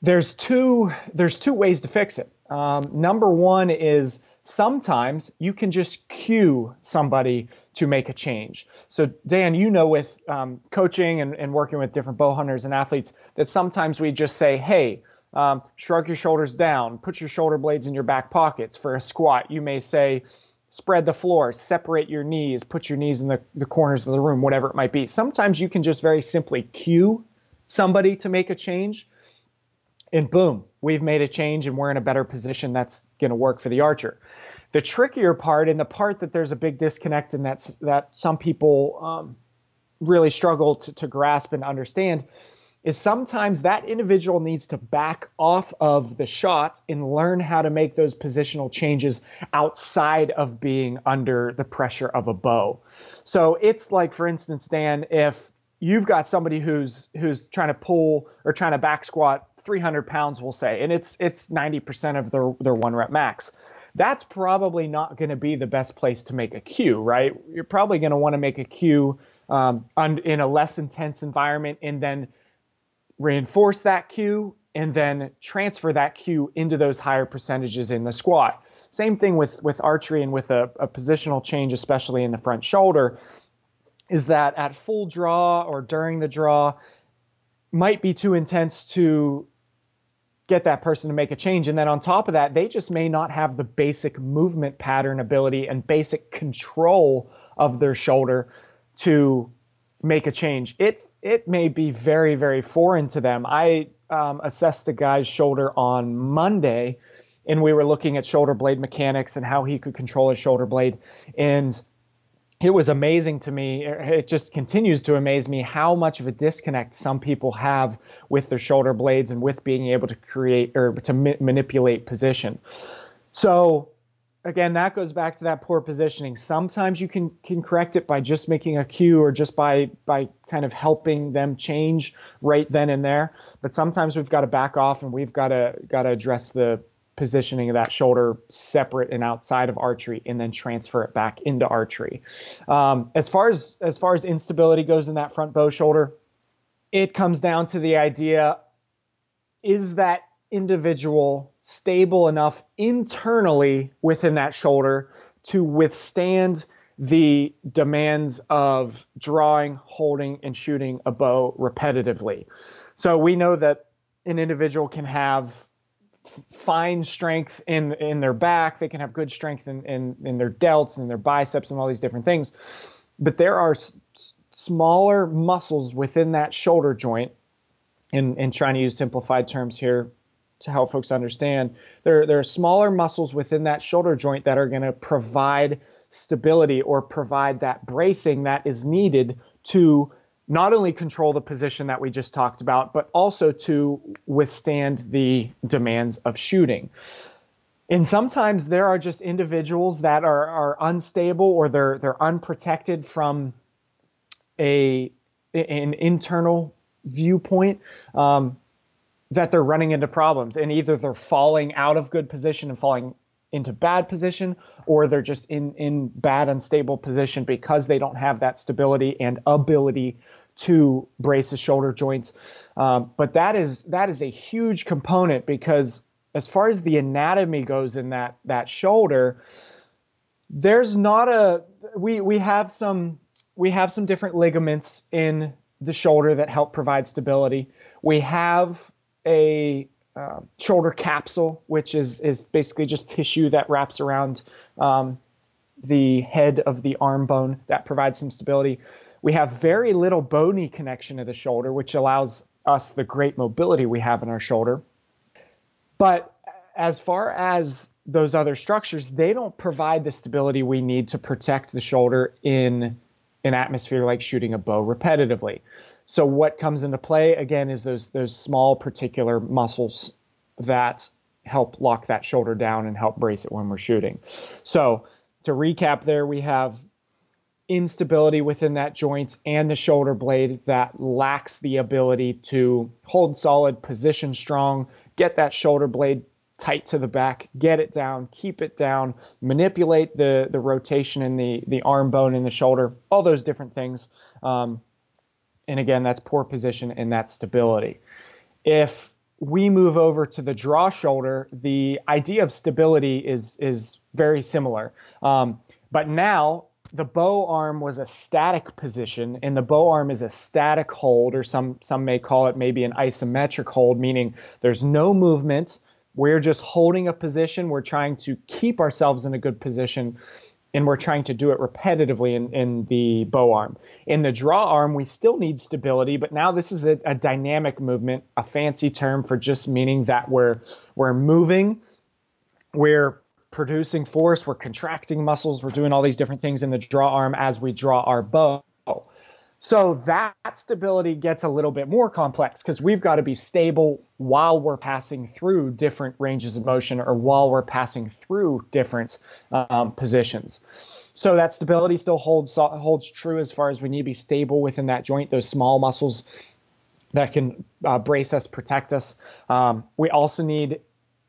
There's two there's two ways to fix it. Um, number one is sometimes you can just cue somebody to make a change. So, Dan, you know, with um, coaching and, and, working with different bow hunters and athletes, that sometimes we just say, hey, um, shrug your shoulders down, put your shoulder blades in your back pockets. For a squat, you may say, spread the floor, separate your knees, put your knees in the, the corners of the room, whatever it might be. Sometimes you can just very simply cue somebody to make a change and boom, we've made a change and we're in a better position that's going to work for the archer. The trickier part and the part that there's a big disconnect and that's that some people um, really struggle to, to grasp and understand is sometimes that individual needs to back off of the shot and learn how to make those positional changes outside of being under the pressure of a bow. So it's like, for instance, Dan, if you've got somebody who's who's trying to pull or trying to back squat 300 pounds, we'll say, and it's it's 90% of their their one rep max. That's probably not going to be the best place to make a cue, right? You're probably going to want to make a cue um, in a less intense environment, and then reinforce that cue, and then transfer that cue into those higher percentages in the squat. Same thing with with archery and with a, a positional change, especially in the front shoulder, is that at full draw or during the draw might be too intense to get that person to make a change. And then on top of that, they just may not have the basic movement pattern ability and basic control of their shoulder to make a change. It's it may be very very foreign to them. I um, assessed a guy's shoulder on Monday and we were looking at shoulder blade mechanics and how he could control his shoulder blade and it was amazing to me. It just continues to amaze me how much of a disconnect some people have with their shoulder blades and with being able to create or to ma- manipulate position. So again that goes back to that poor positioning. Sometimes you can can correct it by just making a cue or just by by kind of helping them change right then and there. But sometimes we've got to back off and we've got to got to address the positioning of that shoulder separate and outside of archery and then transfer it back into archery um, as far as as far as instability goes in that front bow shoulder it comes down to the idea is that individual stable enough internally within that shoulder to withstand the demands of drawing, holding, and shooting a bow repetitively. So we know that an individual can have fine strength in in their back. They can have good strength in, in, in their delts and their biceps and all these different things. But there are s- smaller muscles within that shoulder joint. In, in trying to use simplified terms here to help folks understand, there, there are smaller muscles within that shoulder joint that are going to provide stability or provide that bracing that is needed to not only control the position that we just talked about, but also to withstand the demands of shooting. And sometimes there are just individuals that are, are unstable or they're they're unprotected from a an internal viewpoint um, that they're running into problems, and either they're falling out of good position and falling into bad position, or they're just in in bad unstable position because they don't have that stability and ability to brace the shoulder joints. Um, but that is that is a huge component because as far as the anatomy goes in that that shoulder, there's not a we we have some we have some different ligaments in the shoulder that help provide stability. We have a uh, shoulder capsule, which is is basically just tissue that wraps around um, the head of the arm bone that provides some stability. We have very little bony connection to the shoulder, which allows us the great mobility we have in our shoulder. But as far as those other structures, they don't provide the stability we need to protect the shoulder in an atmosphere like shooting a bow repetitively. So what comes into play again is those those small particular muscles that help lock that shoulder down and help brace it when we're shooting. So to recap there we have instability within that joint and the shoulder blade that lacks the ability to hold solid, position strong, get that shoulder blade tight to the back, get it down, keep it down, manipulate the the rotation in the the arm bone in the shoulder, all those different things. Um, and again, that's poor position and that's stability. If we move over to the draw shoulder, the idea of stability is is very similar. Um, but now the bow arm was a static position, and the bow arm is a static hold, or some some may call it maybe an isometric hold, meaning there's no movement. We're just holding a position. We're trying to keep ourselves in a good position, and we're trying to do it repetitively in, in the bow arm. In the draw arm, we still need stability, but now this is a, a dynamic movement, a fancy term for just meaning that we're we're moving, we're producing force, we're contracting muscles, we're doing all these different things in the draw arm as we draw our bow. So that stability gets a little bit more complex because we've got to be stable while we're passing through different ranges of motion or while we're passing through different um, positions. So that stability still holds holds true as far as we need to be stable within that joint, those small muscles that can uh, brace us, protect us. Um, we also need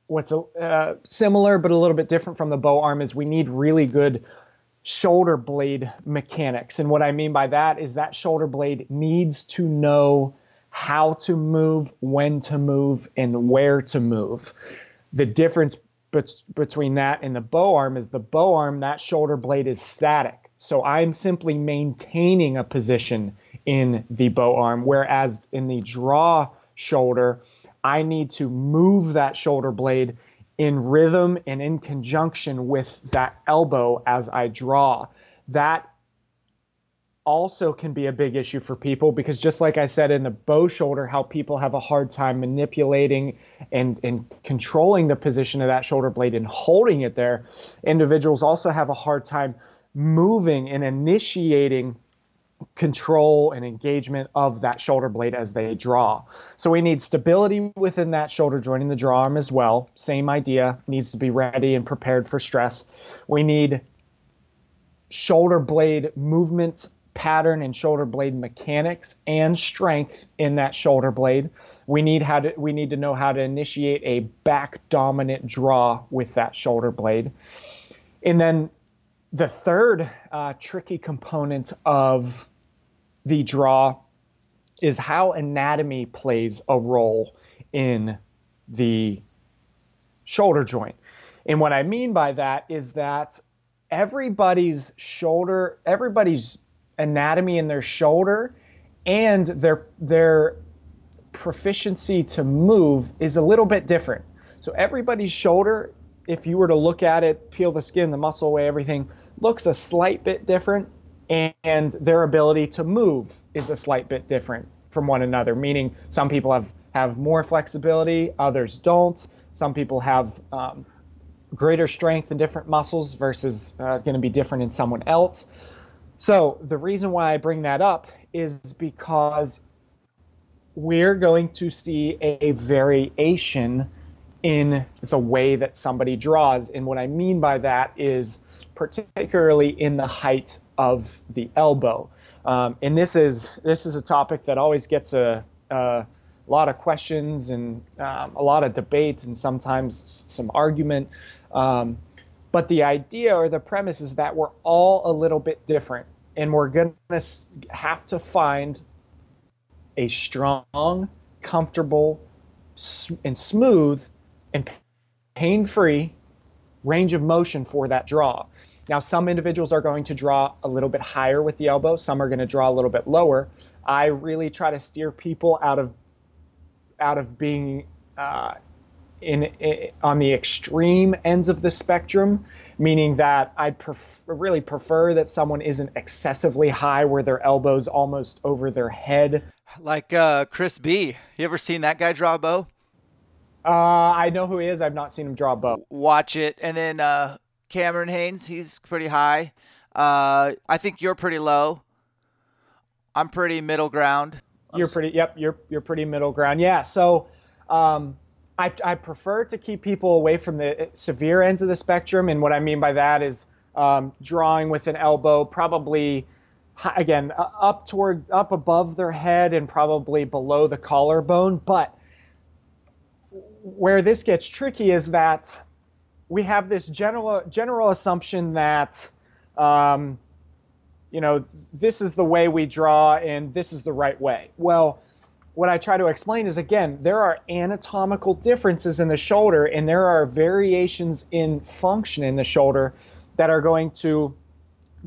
what's uh, similar but a little bit different from the bow arm is we need really good shoulder blade mechanics. And what I mean by that is that shoulder blade needs to know how to move, when to move, and where to move. The difference between that and the bow arm is the bow arm, that shoulder blade is static. So I'm simply maintaining a position in the bow arm, whereas in the draw shoulder, I need to move that shoulder blade in rhythm and in conjunction with that elbow as I draw. That also can be a big issue for people because just like I said in the bow shoulder, how people have a hard time manipulating and, and controlling the position of that shoulder blade and holding it there, individuals also have a hard time moving and initiating control and engagement of that shoulder blade as they draw. So we need stability within that shoulder joint in the draw arm as well. Same idea, needs to be ready and prepared for stress. We need shoulder blade movement pattern and shoulder blade mechanics and strength in that shoulder blade. We need how to we need to know how to initiate a back dominant draw with that shoulder blade. And then the third uh, tricky component of the draw is how anatomy plays a role in the shoulder joint. And what I mean by that is that everybody's shoulder, everybody's anatomy in their shoulder and their their proficiency to move is a little bit different. So everybody's shoulder, if you were to look at it, peel the skin, the muscle away, everything looks a slight bit different and their ability to move is a slight bit different from one another meaning some people have have more flexibility others don't. Some people have um, greater strength in different muscles versus uh, going to be different in someone else. So the reason why i bring that up is because we're going to see a variation in the way that somebody draws. And what i mean by that is particularly in the height of the elbow. Um, and this is this is a topic that always gets a, a lot of questions and um, a lot of debate and sometimes some argument. Um, but the idea or the premise is that we're all a little bit different, and we're going to have to find a strong, comfortable, and smooth and pain-free range of motion for that draw. Now, some individuals are going to draw a little bit higher with the elbow, some are going to draw a little bit lower. I really try to steer people out of out of being uh, in, in, on the extreme ends of the spectrum, meaning that I pref- really prefer that someone isn't excessively high where their elbows almost over their head. Like uh, Chris B. You ever seen that guy draw a bow? Uh, I know who he is. I've not seen him draw a bow. Watch it, and then uh, Cameron Hanes, he's pretty high. Uh, I think you're pretty low. I'm pretty middle ground. You're pretty. Yep, you're you're pretty middle ground. Yeah. So, um, I I prefer to keep people away from the severe ends of the spectrum, and what I mean by that is um, drawing with an elbow, probably again up towards up above their head and probably below the collarbone. But where this gets tricky is that we have this general general assumption that um, you know this is the way we draw and this is the right way. Well, what I try to explain is again there are anatomical differences in the shoulder and there are variations in function in the shoulder that are going to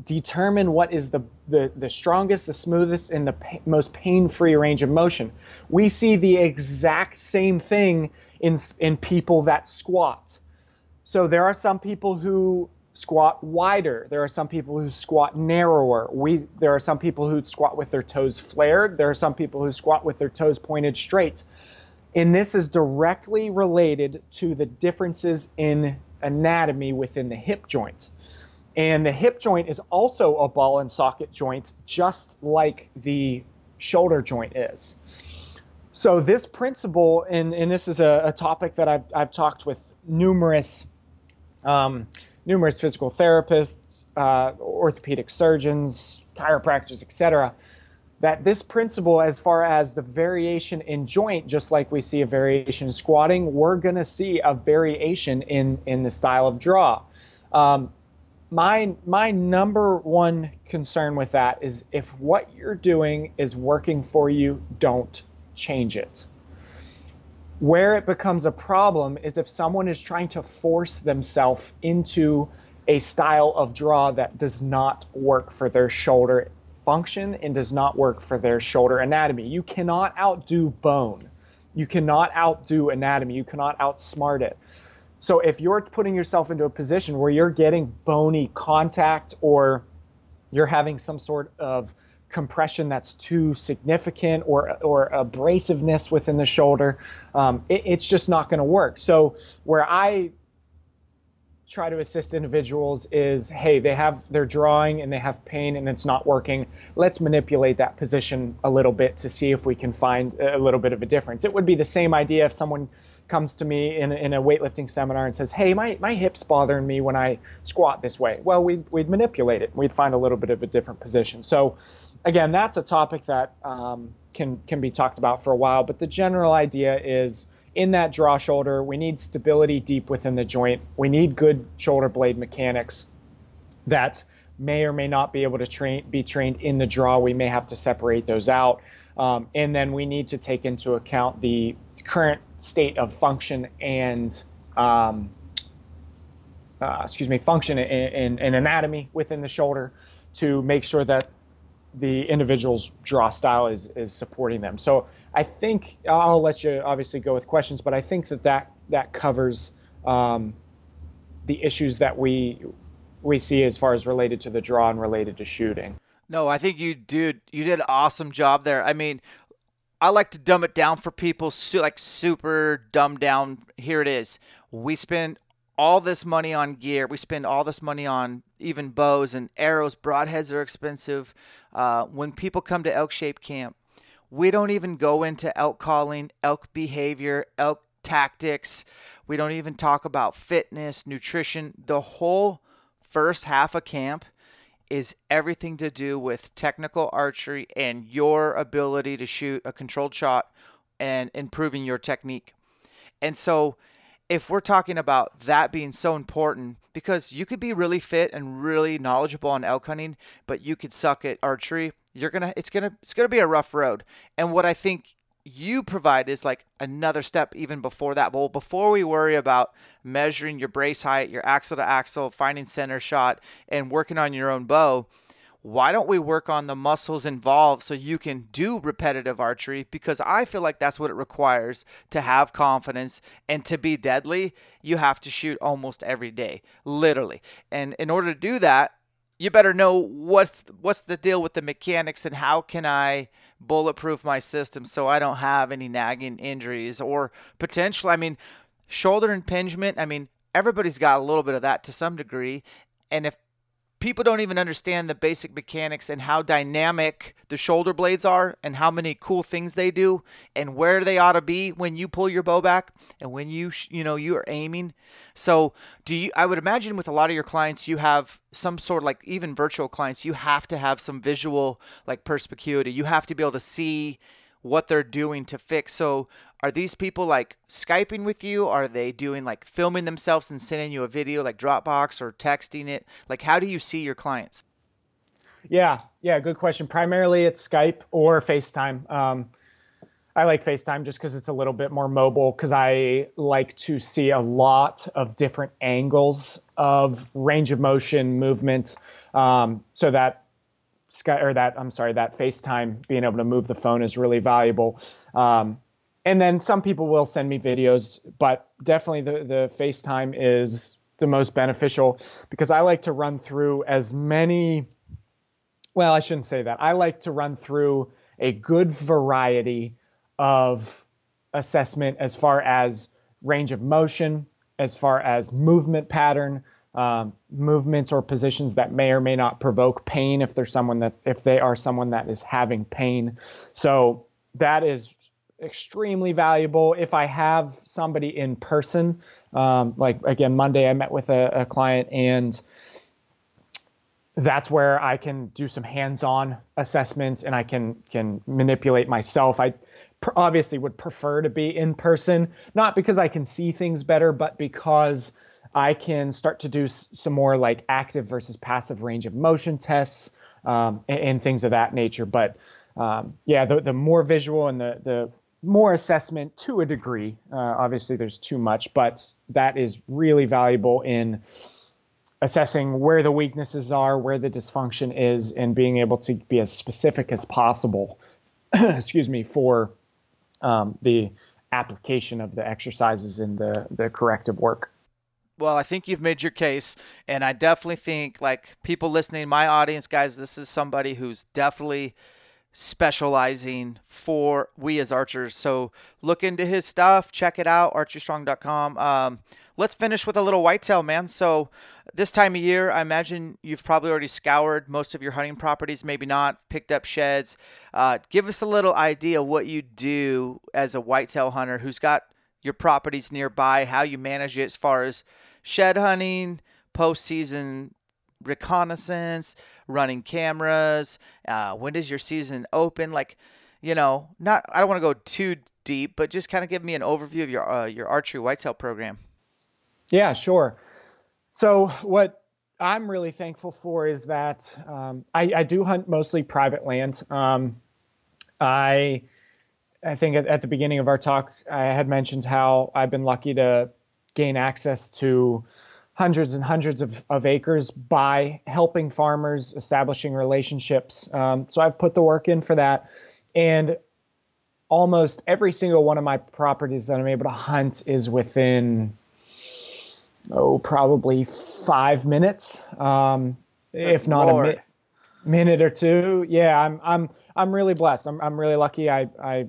determine what is the, the, the strongest, the smoothest, and the pa- most pain free range of motion. We see the exact same thing in, in people that squat. So there are some people who squat wider. There are some people who squat narrower. We there are some people who squat with their toes flared. There are some people who squat with their toes pointed straight. And this is directly related to the differences in anatomy within the hip joint. And the hip joint is also a ball and socket joint, just like the shoulder joint is. So this principle, and, and this is a, a topic that I've, I've talked with numerous um, numerous physical therapists, uh, orthopedic surgeons, chiropractors, etc. that this principle, as far as the variation in joint, just like we see a variation in squatting, we're to see a variation in, in the style of draw. Um, my my number one concern with that is if what you're doing is working for you, don't change it. Where it becomes a problem is if someone is trying to force themselves into a style of draw that does not work for their shoulder function and does not work for their shoulder anatomy. You cannot outdo bone. You cannot outdo anatomy. You cannot outsmart it. So if you're putting yourself into a position where you're getting bony contact or you're having some sort of compression that's too significant or or abrasiveness within the shoulder, um, it, it's just not going to work. So where I try to assist individuals is hey they have they're drawing and they have pain and it's not working. Let's manipulate that position a little bit to see if we can find a little bit of a difference. It would be the same idea if someone comes to me in, in a weightlifting seminar and says hey my, my hip's bothering me when i squat this way. Well we'd, we'd manipulate it. We'd find a little bit of a different position. So again that's a topic that um, can can be talked about for a while but the general idea is in that draw shoulder. We need stability deep within the joint. We need good shoulder blade mechanics that may or may not be able to train be trained in the draw. We may have to separate those out. Um, and then we need to take into account the current state of function and um, uh, excuse me function and anatomy within the shoulder to make sure that the individual's draw style is is supporting them. So I think I'll let you obviously go with questions, but I think that that that covers um, the issues that we we see as far as related to the draw and related to shooting. No, I think you did you did an awesome job there. I mean, I like to dumb it down for people, so like super dumbed down. Here it is. We spend all this money on gear. We spend all this money on even bows and arrows. Broadheads are expensive. Uh, when people come to elk shape camp, we don't even go into elk calling, elk behavior, elk tactics. We don't even talk about fitness, nutrition. The whole first half of camp is everything to do with technical archery and your ability to shoot a controlled shot and improving your technique. And so if we're talking about that being so important, because you could be really fit and really knowledgeable on elk hunting, but you could suck at archery, you're gonna it's gonna it's gonna be a rough road. And what I think you provide is like another step even before that. But before we worry about measuring your brace height, your axle to axle, finding center shot, and working on your own bow, why don't we work on the muscles involved so you can do repetitive archery? Because I feel like that's what it requires to have confidence and to be deadly. You have to shoot almost every day, literally. And in order to do that, you better know what's what's the deal with the mechanics and how can I bulletproof my system so I don't have any nagging injuries or potential. I mean, shoulder impingement. I mean, everybody's got a little bit of that to some degree, and if people don't even understand the basic mechanics and how dynamic the shoulder blades are and how many cool things they do and where they ought to be when you pull your bow back and when you you know you are aiming. So do you i would imagine with a lot of your clients you have some sort of like even virtual clients you have to have some visual like perspicuity. You have to be able to see what they're doing to fix. So are these people like Skyping with you? Are they doing like filming themselves and sending you a video like Dropbox or texting it? Like how do you see your clients? Yeah, yeah, good question. Primarily it's Skype or FaceTime. Um, I like FaceTime just because it's a little bit more mobile because I like to see a lot of different angles of range of motion, movement, um, so that Sky or that I'm sorry, that FaceTime being able to move the phone is really valuable. Um, and then some people will send me videos, but definitely the the FaceTime is the most beneficial because I like to run through as many. Well, I shouldn't say that. I like to run through a good variety of assessment as far as range of motion, as far as movement pattern, um, movements or positions that may or may not provoke pain if there's someone that if they are someone that is having pain. So that is extremely valuable. If I have somebody in person, um, like again Monday, I met with a, a client and that's where I can do some hands-on assessments and I can can manipulate myself. I pr- obviously would prefer to be in person, not because I can see things better, but because I can start to do s- some more like active versus passive range of motion tests um, and, and, things of that nature. But um, yeah, the, the more visual and the the more assessment to a degree. Uh, obviously, there's too much, but that is really valuable in assessing where the weaknesses are, where the dysfunction is, and being able to be as specific as possible. excuse me for um, the application of the exercises and the the corrective work. Well, I think you've made your case, and I definitely think like people listening, my audience, guys, this is somebody who's definitely specializing for we as archers. So look into his stuff, check it out, archerystrong.com. Um, let's finish with a little whitetail, man. So this time of year, I imagine you've probably already scoured most of your hunting properties, maybe not, picked up sheds. Uh, give us a little idea what you do as a whitetail hunter who's got your properties nearby, how you manage it as far as shed hunting, postseason reconnaissance, running cameras? Uh, when does your season open? Like, you know, not I don't want to go too deep, but just kind of give me an overview of your uh, your archery whitetail program. Yeah, sure. So what I'm really thankful for is that um, I, I, do hunt mostly private land. Um, I I think at, at, the beginning of our talk, I had mentioned how I've been lucky to gain access to hundreds and hundreds of, of acres by helping farmers, establishing relationships. Um, so I've put the work in for that. And almost every single one of my properties that I'm able to hunt is within, oh, probably five minutes, um, if not Lord. a mi- minute or two. Yeah, I'm, I'm, I'm really blessed. I'm, I'm really lucky. I, I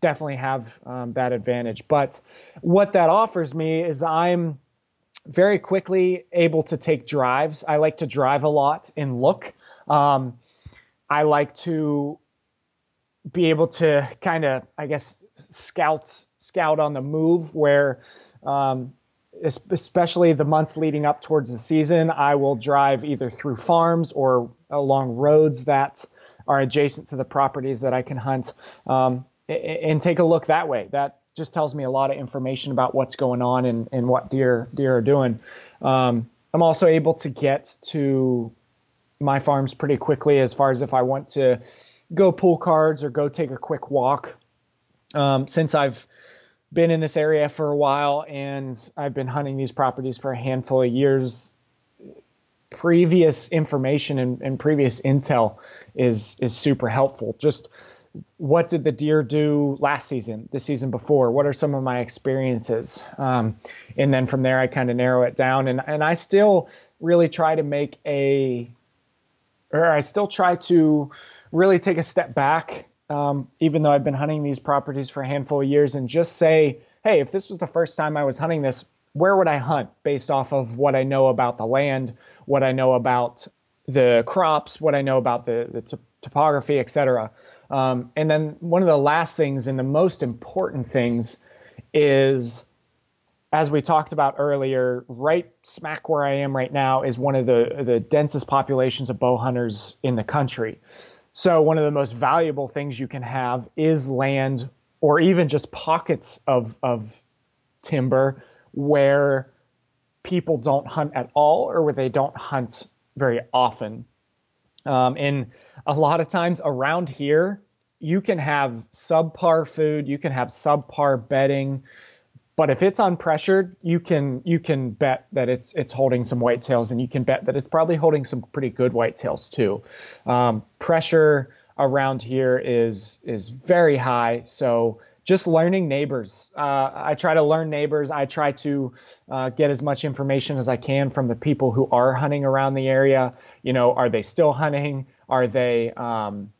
definitely have um, that advantage. But what that offers me is I'm, very quickly able to take drives. I like to drive a lot and look. Um, I like to be able to kind of, I guess, scout scout on the move. Where, um, especially the months leading up towards the season, I will drive either through farms or along roads that are adjacent to the properties that I can hunt, um, and take a look that way. That just tells me a lot of information about what's going on and, and what deer deer are doing. Um, I'm also able to get to my farms pretty quickly as far as if I want to go pull cards or go take a quick walk. Um, since I've been in this area for a while and I've been hunting these properties for a handful of years, previous information and, and previous intel is is super helpful. Just what did the deer do last season, the season before? What are some of my experiences? Um, and then from there, I kind of narrow it down. And, and I still really try to make a, or I still try to really take a step back, um, even though I've been hunting these properties for a handful of years, and just say, hey, if this was the first time I was hunting this, where would I hunt based off of what I know about the land, what I know about the crops, what I know about the, the t- topography, et cetera. Um, and then one of the last things and the most important things is, as we talked about earlier, right smack where I am right now is one of the, the densest populations of bow hunters in the country. So, one of the most valuable things you can have is land or even just pockets of, of timber where people don't hunt at all or where they don't hunt very often. Um, and a lot of times around here, you can have subpar food, you can have subpar bedding, but if it's unpressured, you can you can bet that it's it's holding some whitetails, and you can bet that it's probably holding some pretty good whitetails too. Um, pressure around here is is very high, so just learning neighbors. Uh, I try to learn neighbors. I try to uh, get as much information as I can from the people who are hunting around the area. You know, are they still hunting? Are they um,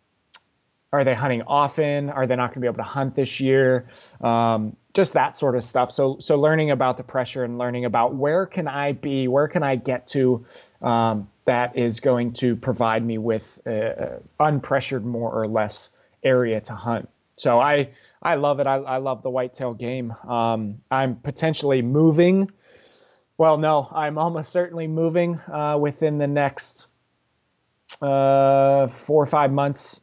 are they hunting often? Are they not going to be able to hunt this year? Um, just that sort of stuff. So so learning about the pressure and learning about where can I be, where can I get to, um, that is going to provide me with a unpressured more or less area to hunt. So I I love it. I, I love the whitetail game. Um, I'm potentially moving. Well, no, I'm almost certainly moving uh, within the next uh, four or five months,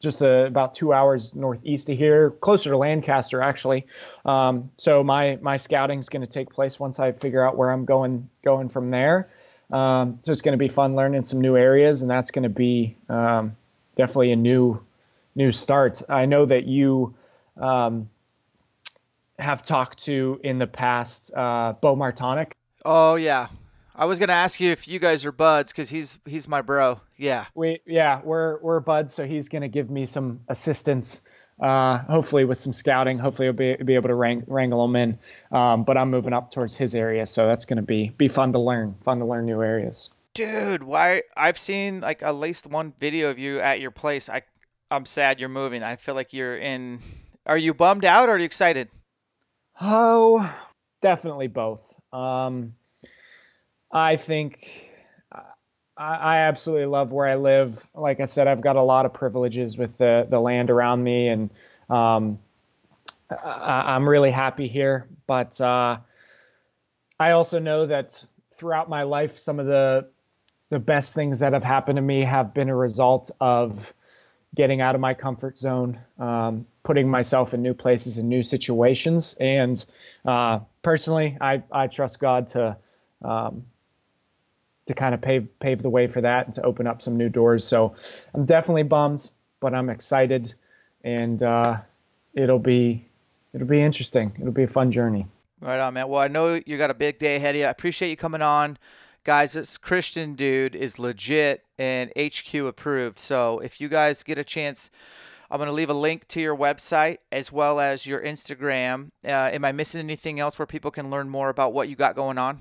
just uh, about two hours northeast of here, closer to Lancaster actually. Um, so my my scouting is going to take place once I figure out where I'm going going from there. Um, so it's going to be fun learning some new areas, and that's going to be um, definitely a new new start. I know that you um, have talked to in the past uh, Bo Martonic. Oh yeah, I was gonna ask you if you guys are buds because he's he's my bro. Yeah. We yeah we're we're buds, so he's gonna give me some assistance. Uh, hopefully with some scouting. Hopefully I'll be, be able to wrang, wrangle them in. Um, but I'm moving up towards his area, so that's gonna be be fun to learn. Fun to learn new areas. Dude, why? I've seen like at least one video of you at your place. I I'm sad you're moving. I feel like you're in. Are you bummed out or are you excited? Oh, definitely both. Um, I think I, I absolutely love where I live. Like I said, I've got a lot of privileges with the, the land around me, and um, I, am really happy here. But uh, I also know that throughout my life, some of the the best things that have happened to me have been a result of getting out of my comfort zone, um, putting myself in new places and new situations. And uh, personally, I, I trust God to um, to kind of pave pave the way for that and to open up some new doors. So I'm definitely bummed, but I'm excited, and uh, it'll be it'll be interesting. It'll be a fun journey. Right on, man. Well, I know you got a big day ahead of you. I appreciate you coming on. Guys, this Christian dude is legit and HQ approved. So if you guys get a chance, I'm going to leave a link to your website as well as your Instagram. Uh, am I missing anything else where people can learn more about what you got going on?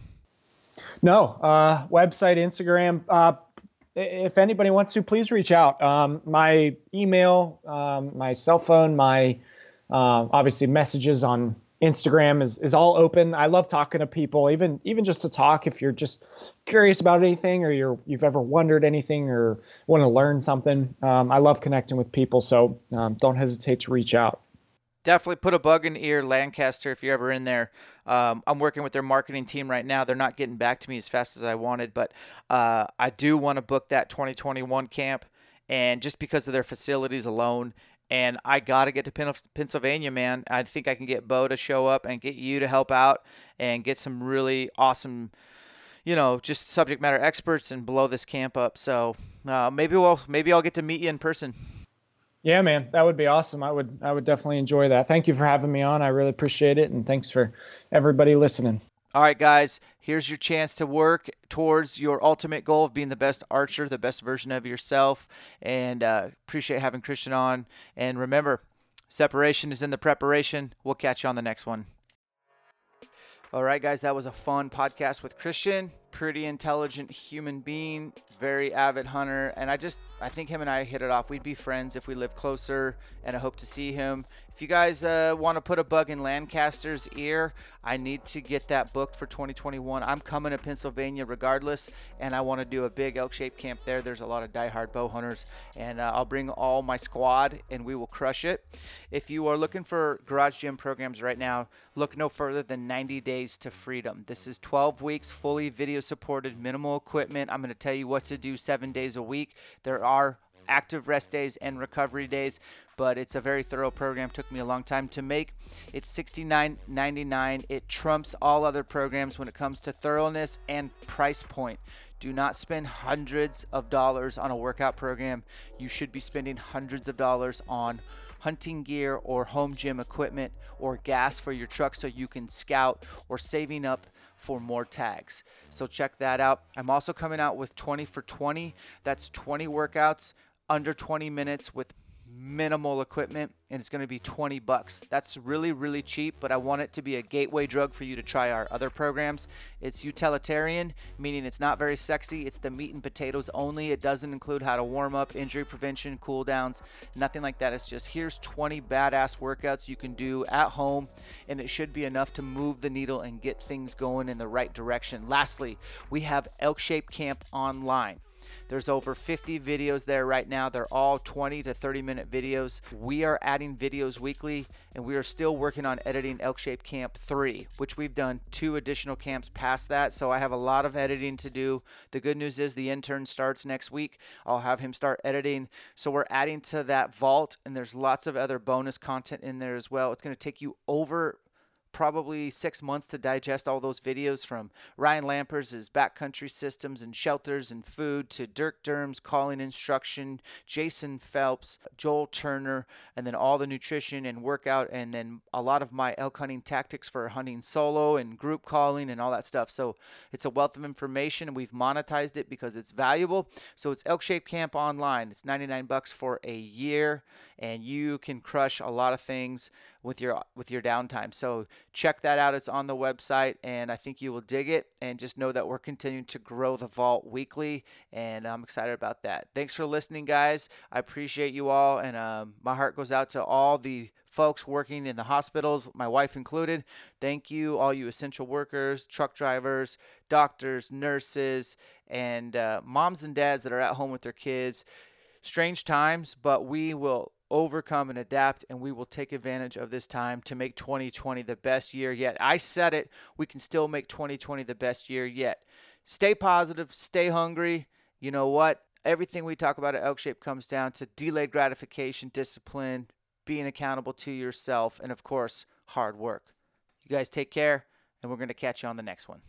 No, uh, website, Instagram. Uh, if anybody wants to, please reach out. Um, my email, um, my cell phone, my uh, obviously messages on Instagram is, is all open. I love talking to people, even even just to talk. If you're just curious about anything, or you're you've ever wondered anything, or want to learn something, um, I love connecting with people. So um, don't hesitate to reach out definitely put a bug in ear Lancaster if you're ever in there. Um, I'm working with their marketing team right now. They're not getting back to me as fast as I wanted, but uh, I do want to book that 2021 camp, and just because of their facilities alone. And I got to get to Pennsylvania, man. I think I can get Bo to show up and get you to help out and get some really awesome, you know, just subject matter experts and blow this camp up. So uh, maybe we'll maybe I'll get to meet you in person. Yeah, man, that would be awesome. I would I would definitely enjoy that. Thank you for having me on. I really appreciate it, and thanks for everybody listening. All right, guys, here's your chance to work towards your ultimate goal of being the best archer, the best version of yourself. And uh, appreciate having Christian on. And remember, separation is in the preparation. We'll catch you on the next one. All right, guys, that was a fun podcast with Christian. Pretty intelligent human being, very avid hunter, and I just I think him and I hit it off. We'd be friends if we lived closer, and I hope to see him. If you guys uh, want to put a bug in Lancaster's ear, I need to get that booked for 2021. I'm coming to Pennsylvania regardless, and I want to do a big Elk Shape camp there. There's a lot of die-hard bow hunters, and uh, I'll bring all my squad, and we will crush it. If you are looking for garage gym programs right now, look no further than 90 Days to Freedom. This is 12 weeks, fully video-supported, minimal equipment. I'm going to tell you what to do seven days a week. There are active rest days and recovery days, but it's a very thorough program. Took me a long time to make. It's $69.99. It trumps all other programs when it comes to thoroughness and price point. Do not spend hundreds of dollars on a workout program. You should be spending hundreds of dollars on hunting gear or home gym equipment or gas for your truck so you can scout or saving up for more tags. So check that out. I'm also coming out with 20 for 20. That's 20 workouts under 20 minutes with minimal equipment and it's going to be 20 bucks. That's really really cheap, but I want it to be a gateway drug for you to try our other programs. It's utilitarian, meaning it's not very sexy. It's the meat and potatoes only. It doesn't include how to warm up, injury prevention, cool downs, nothing like that. It's just here's 20 badass workouts you can do at home and it should be enough to move the needle and get things going in the right direction. Lastly, we have Elk Shape Camp online. There's over 50 videos there right now. They're all 20 to 30 minute videos. We are adding videos weekly, and we are still working on editing Elk Shape Camp 3, which we've done two additional camps past that. So I have a lot of editing to do. The good news is the intern starts next week. I'll have him start editing. So we're adding to that vault, and there's lots of other bonus content in there as well. It's going to take you over probably six months to digest all those videos from Ryan Lampers' backcountry systems and shelters and food to Dirk Durham's calling instruction, Jason Phelps, Joel Turner, and then all the nutrition and workout, and then a lot of my elk hunting tactics for hunting solo and group calling and all that stuff. So it's a wealth of information, and we've monetized it because it's valuable. So it's Elk Shape Camp online. It's 99 bucks for a year, and you can crush a lot of things with your with your downtime. So check that out. It's on the website, and I think you will dig it. And just know that we're continuing to grow the vault weekly, and I'm excited about that. Thanks for listening, guys. I appreciate you all, and um, my heart goes out to all the folks working in the hospitals, my wife included. Thank you, all you essential workers, truck drivers, doctors, nurses, and uh, moms and dads that are at home with their kids. Strange times, but we will overcome and adapt, and we will take advantage of this time to make 2020 the best year yet. I said it, we can still make 2020 the best year yet. Stay positive, stay hungry. You know what? Everything we talk about at Elk Shape comes down to delayed gratification, discipline, being accountable to yourself, and of course, hard work. You guys take care, and we're going to catch you on the next one.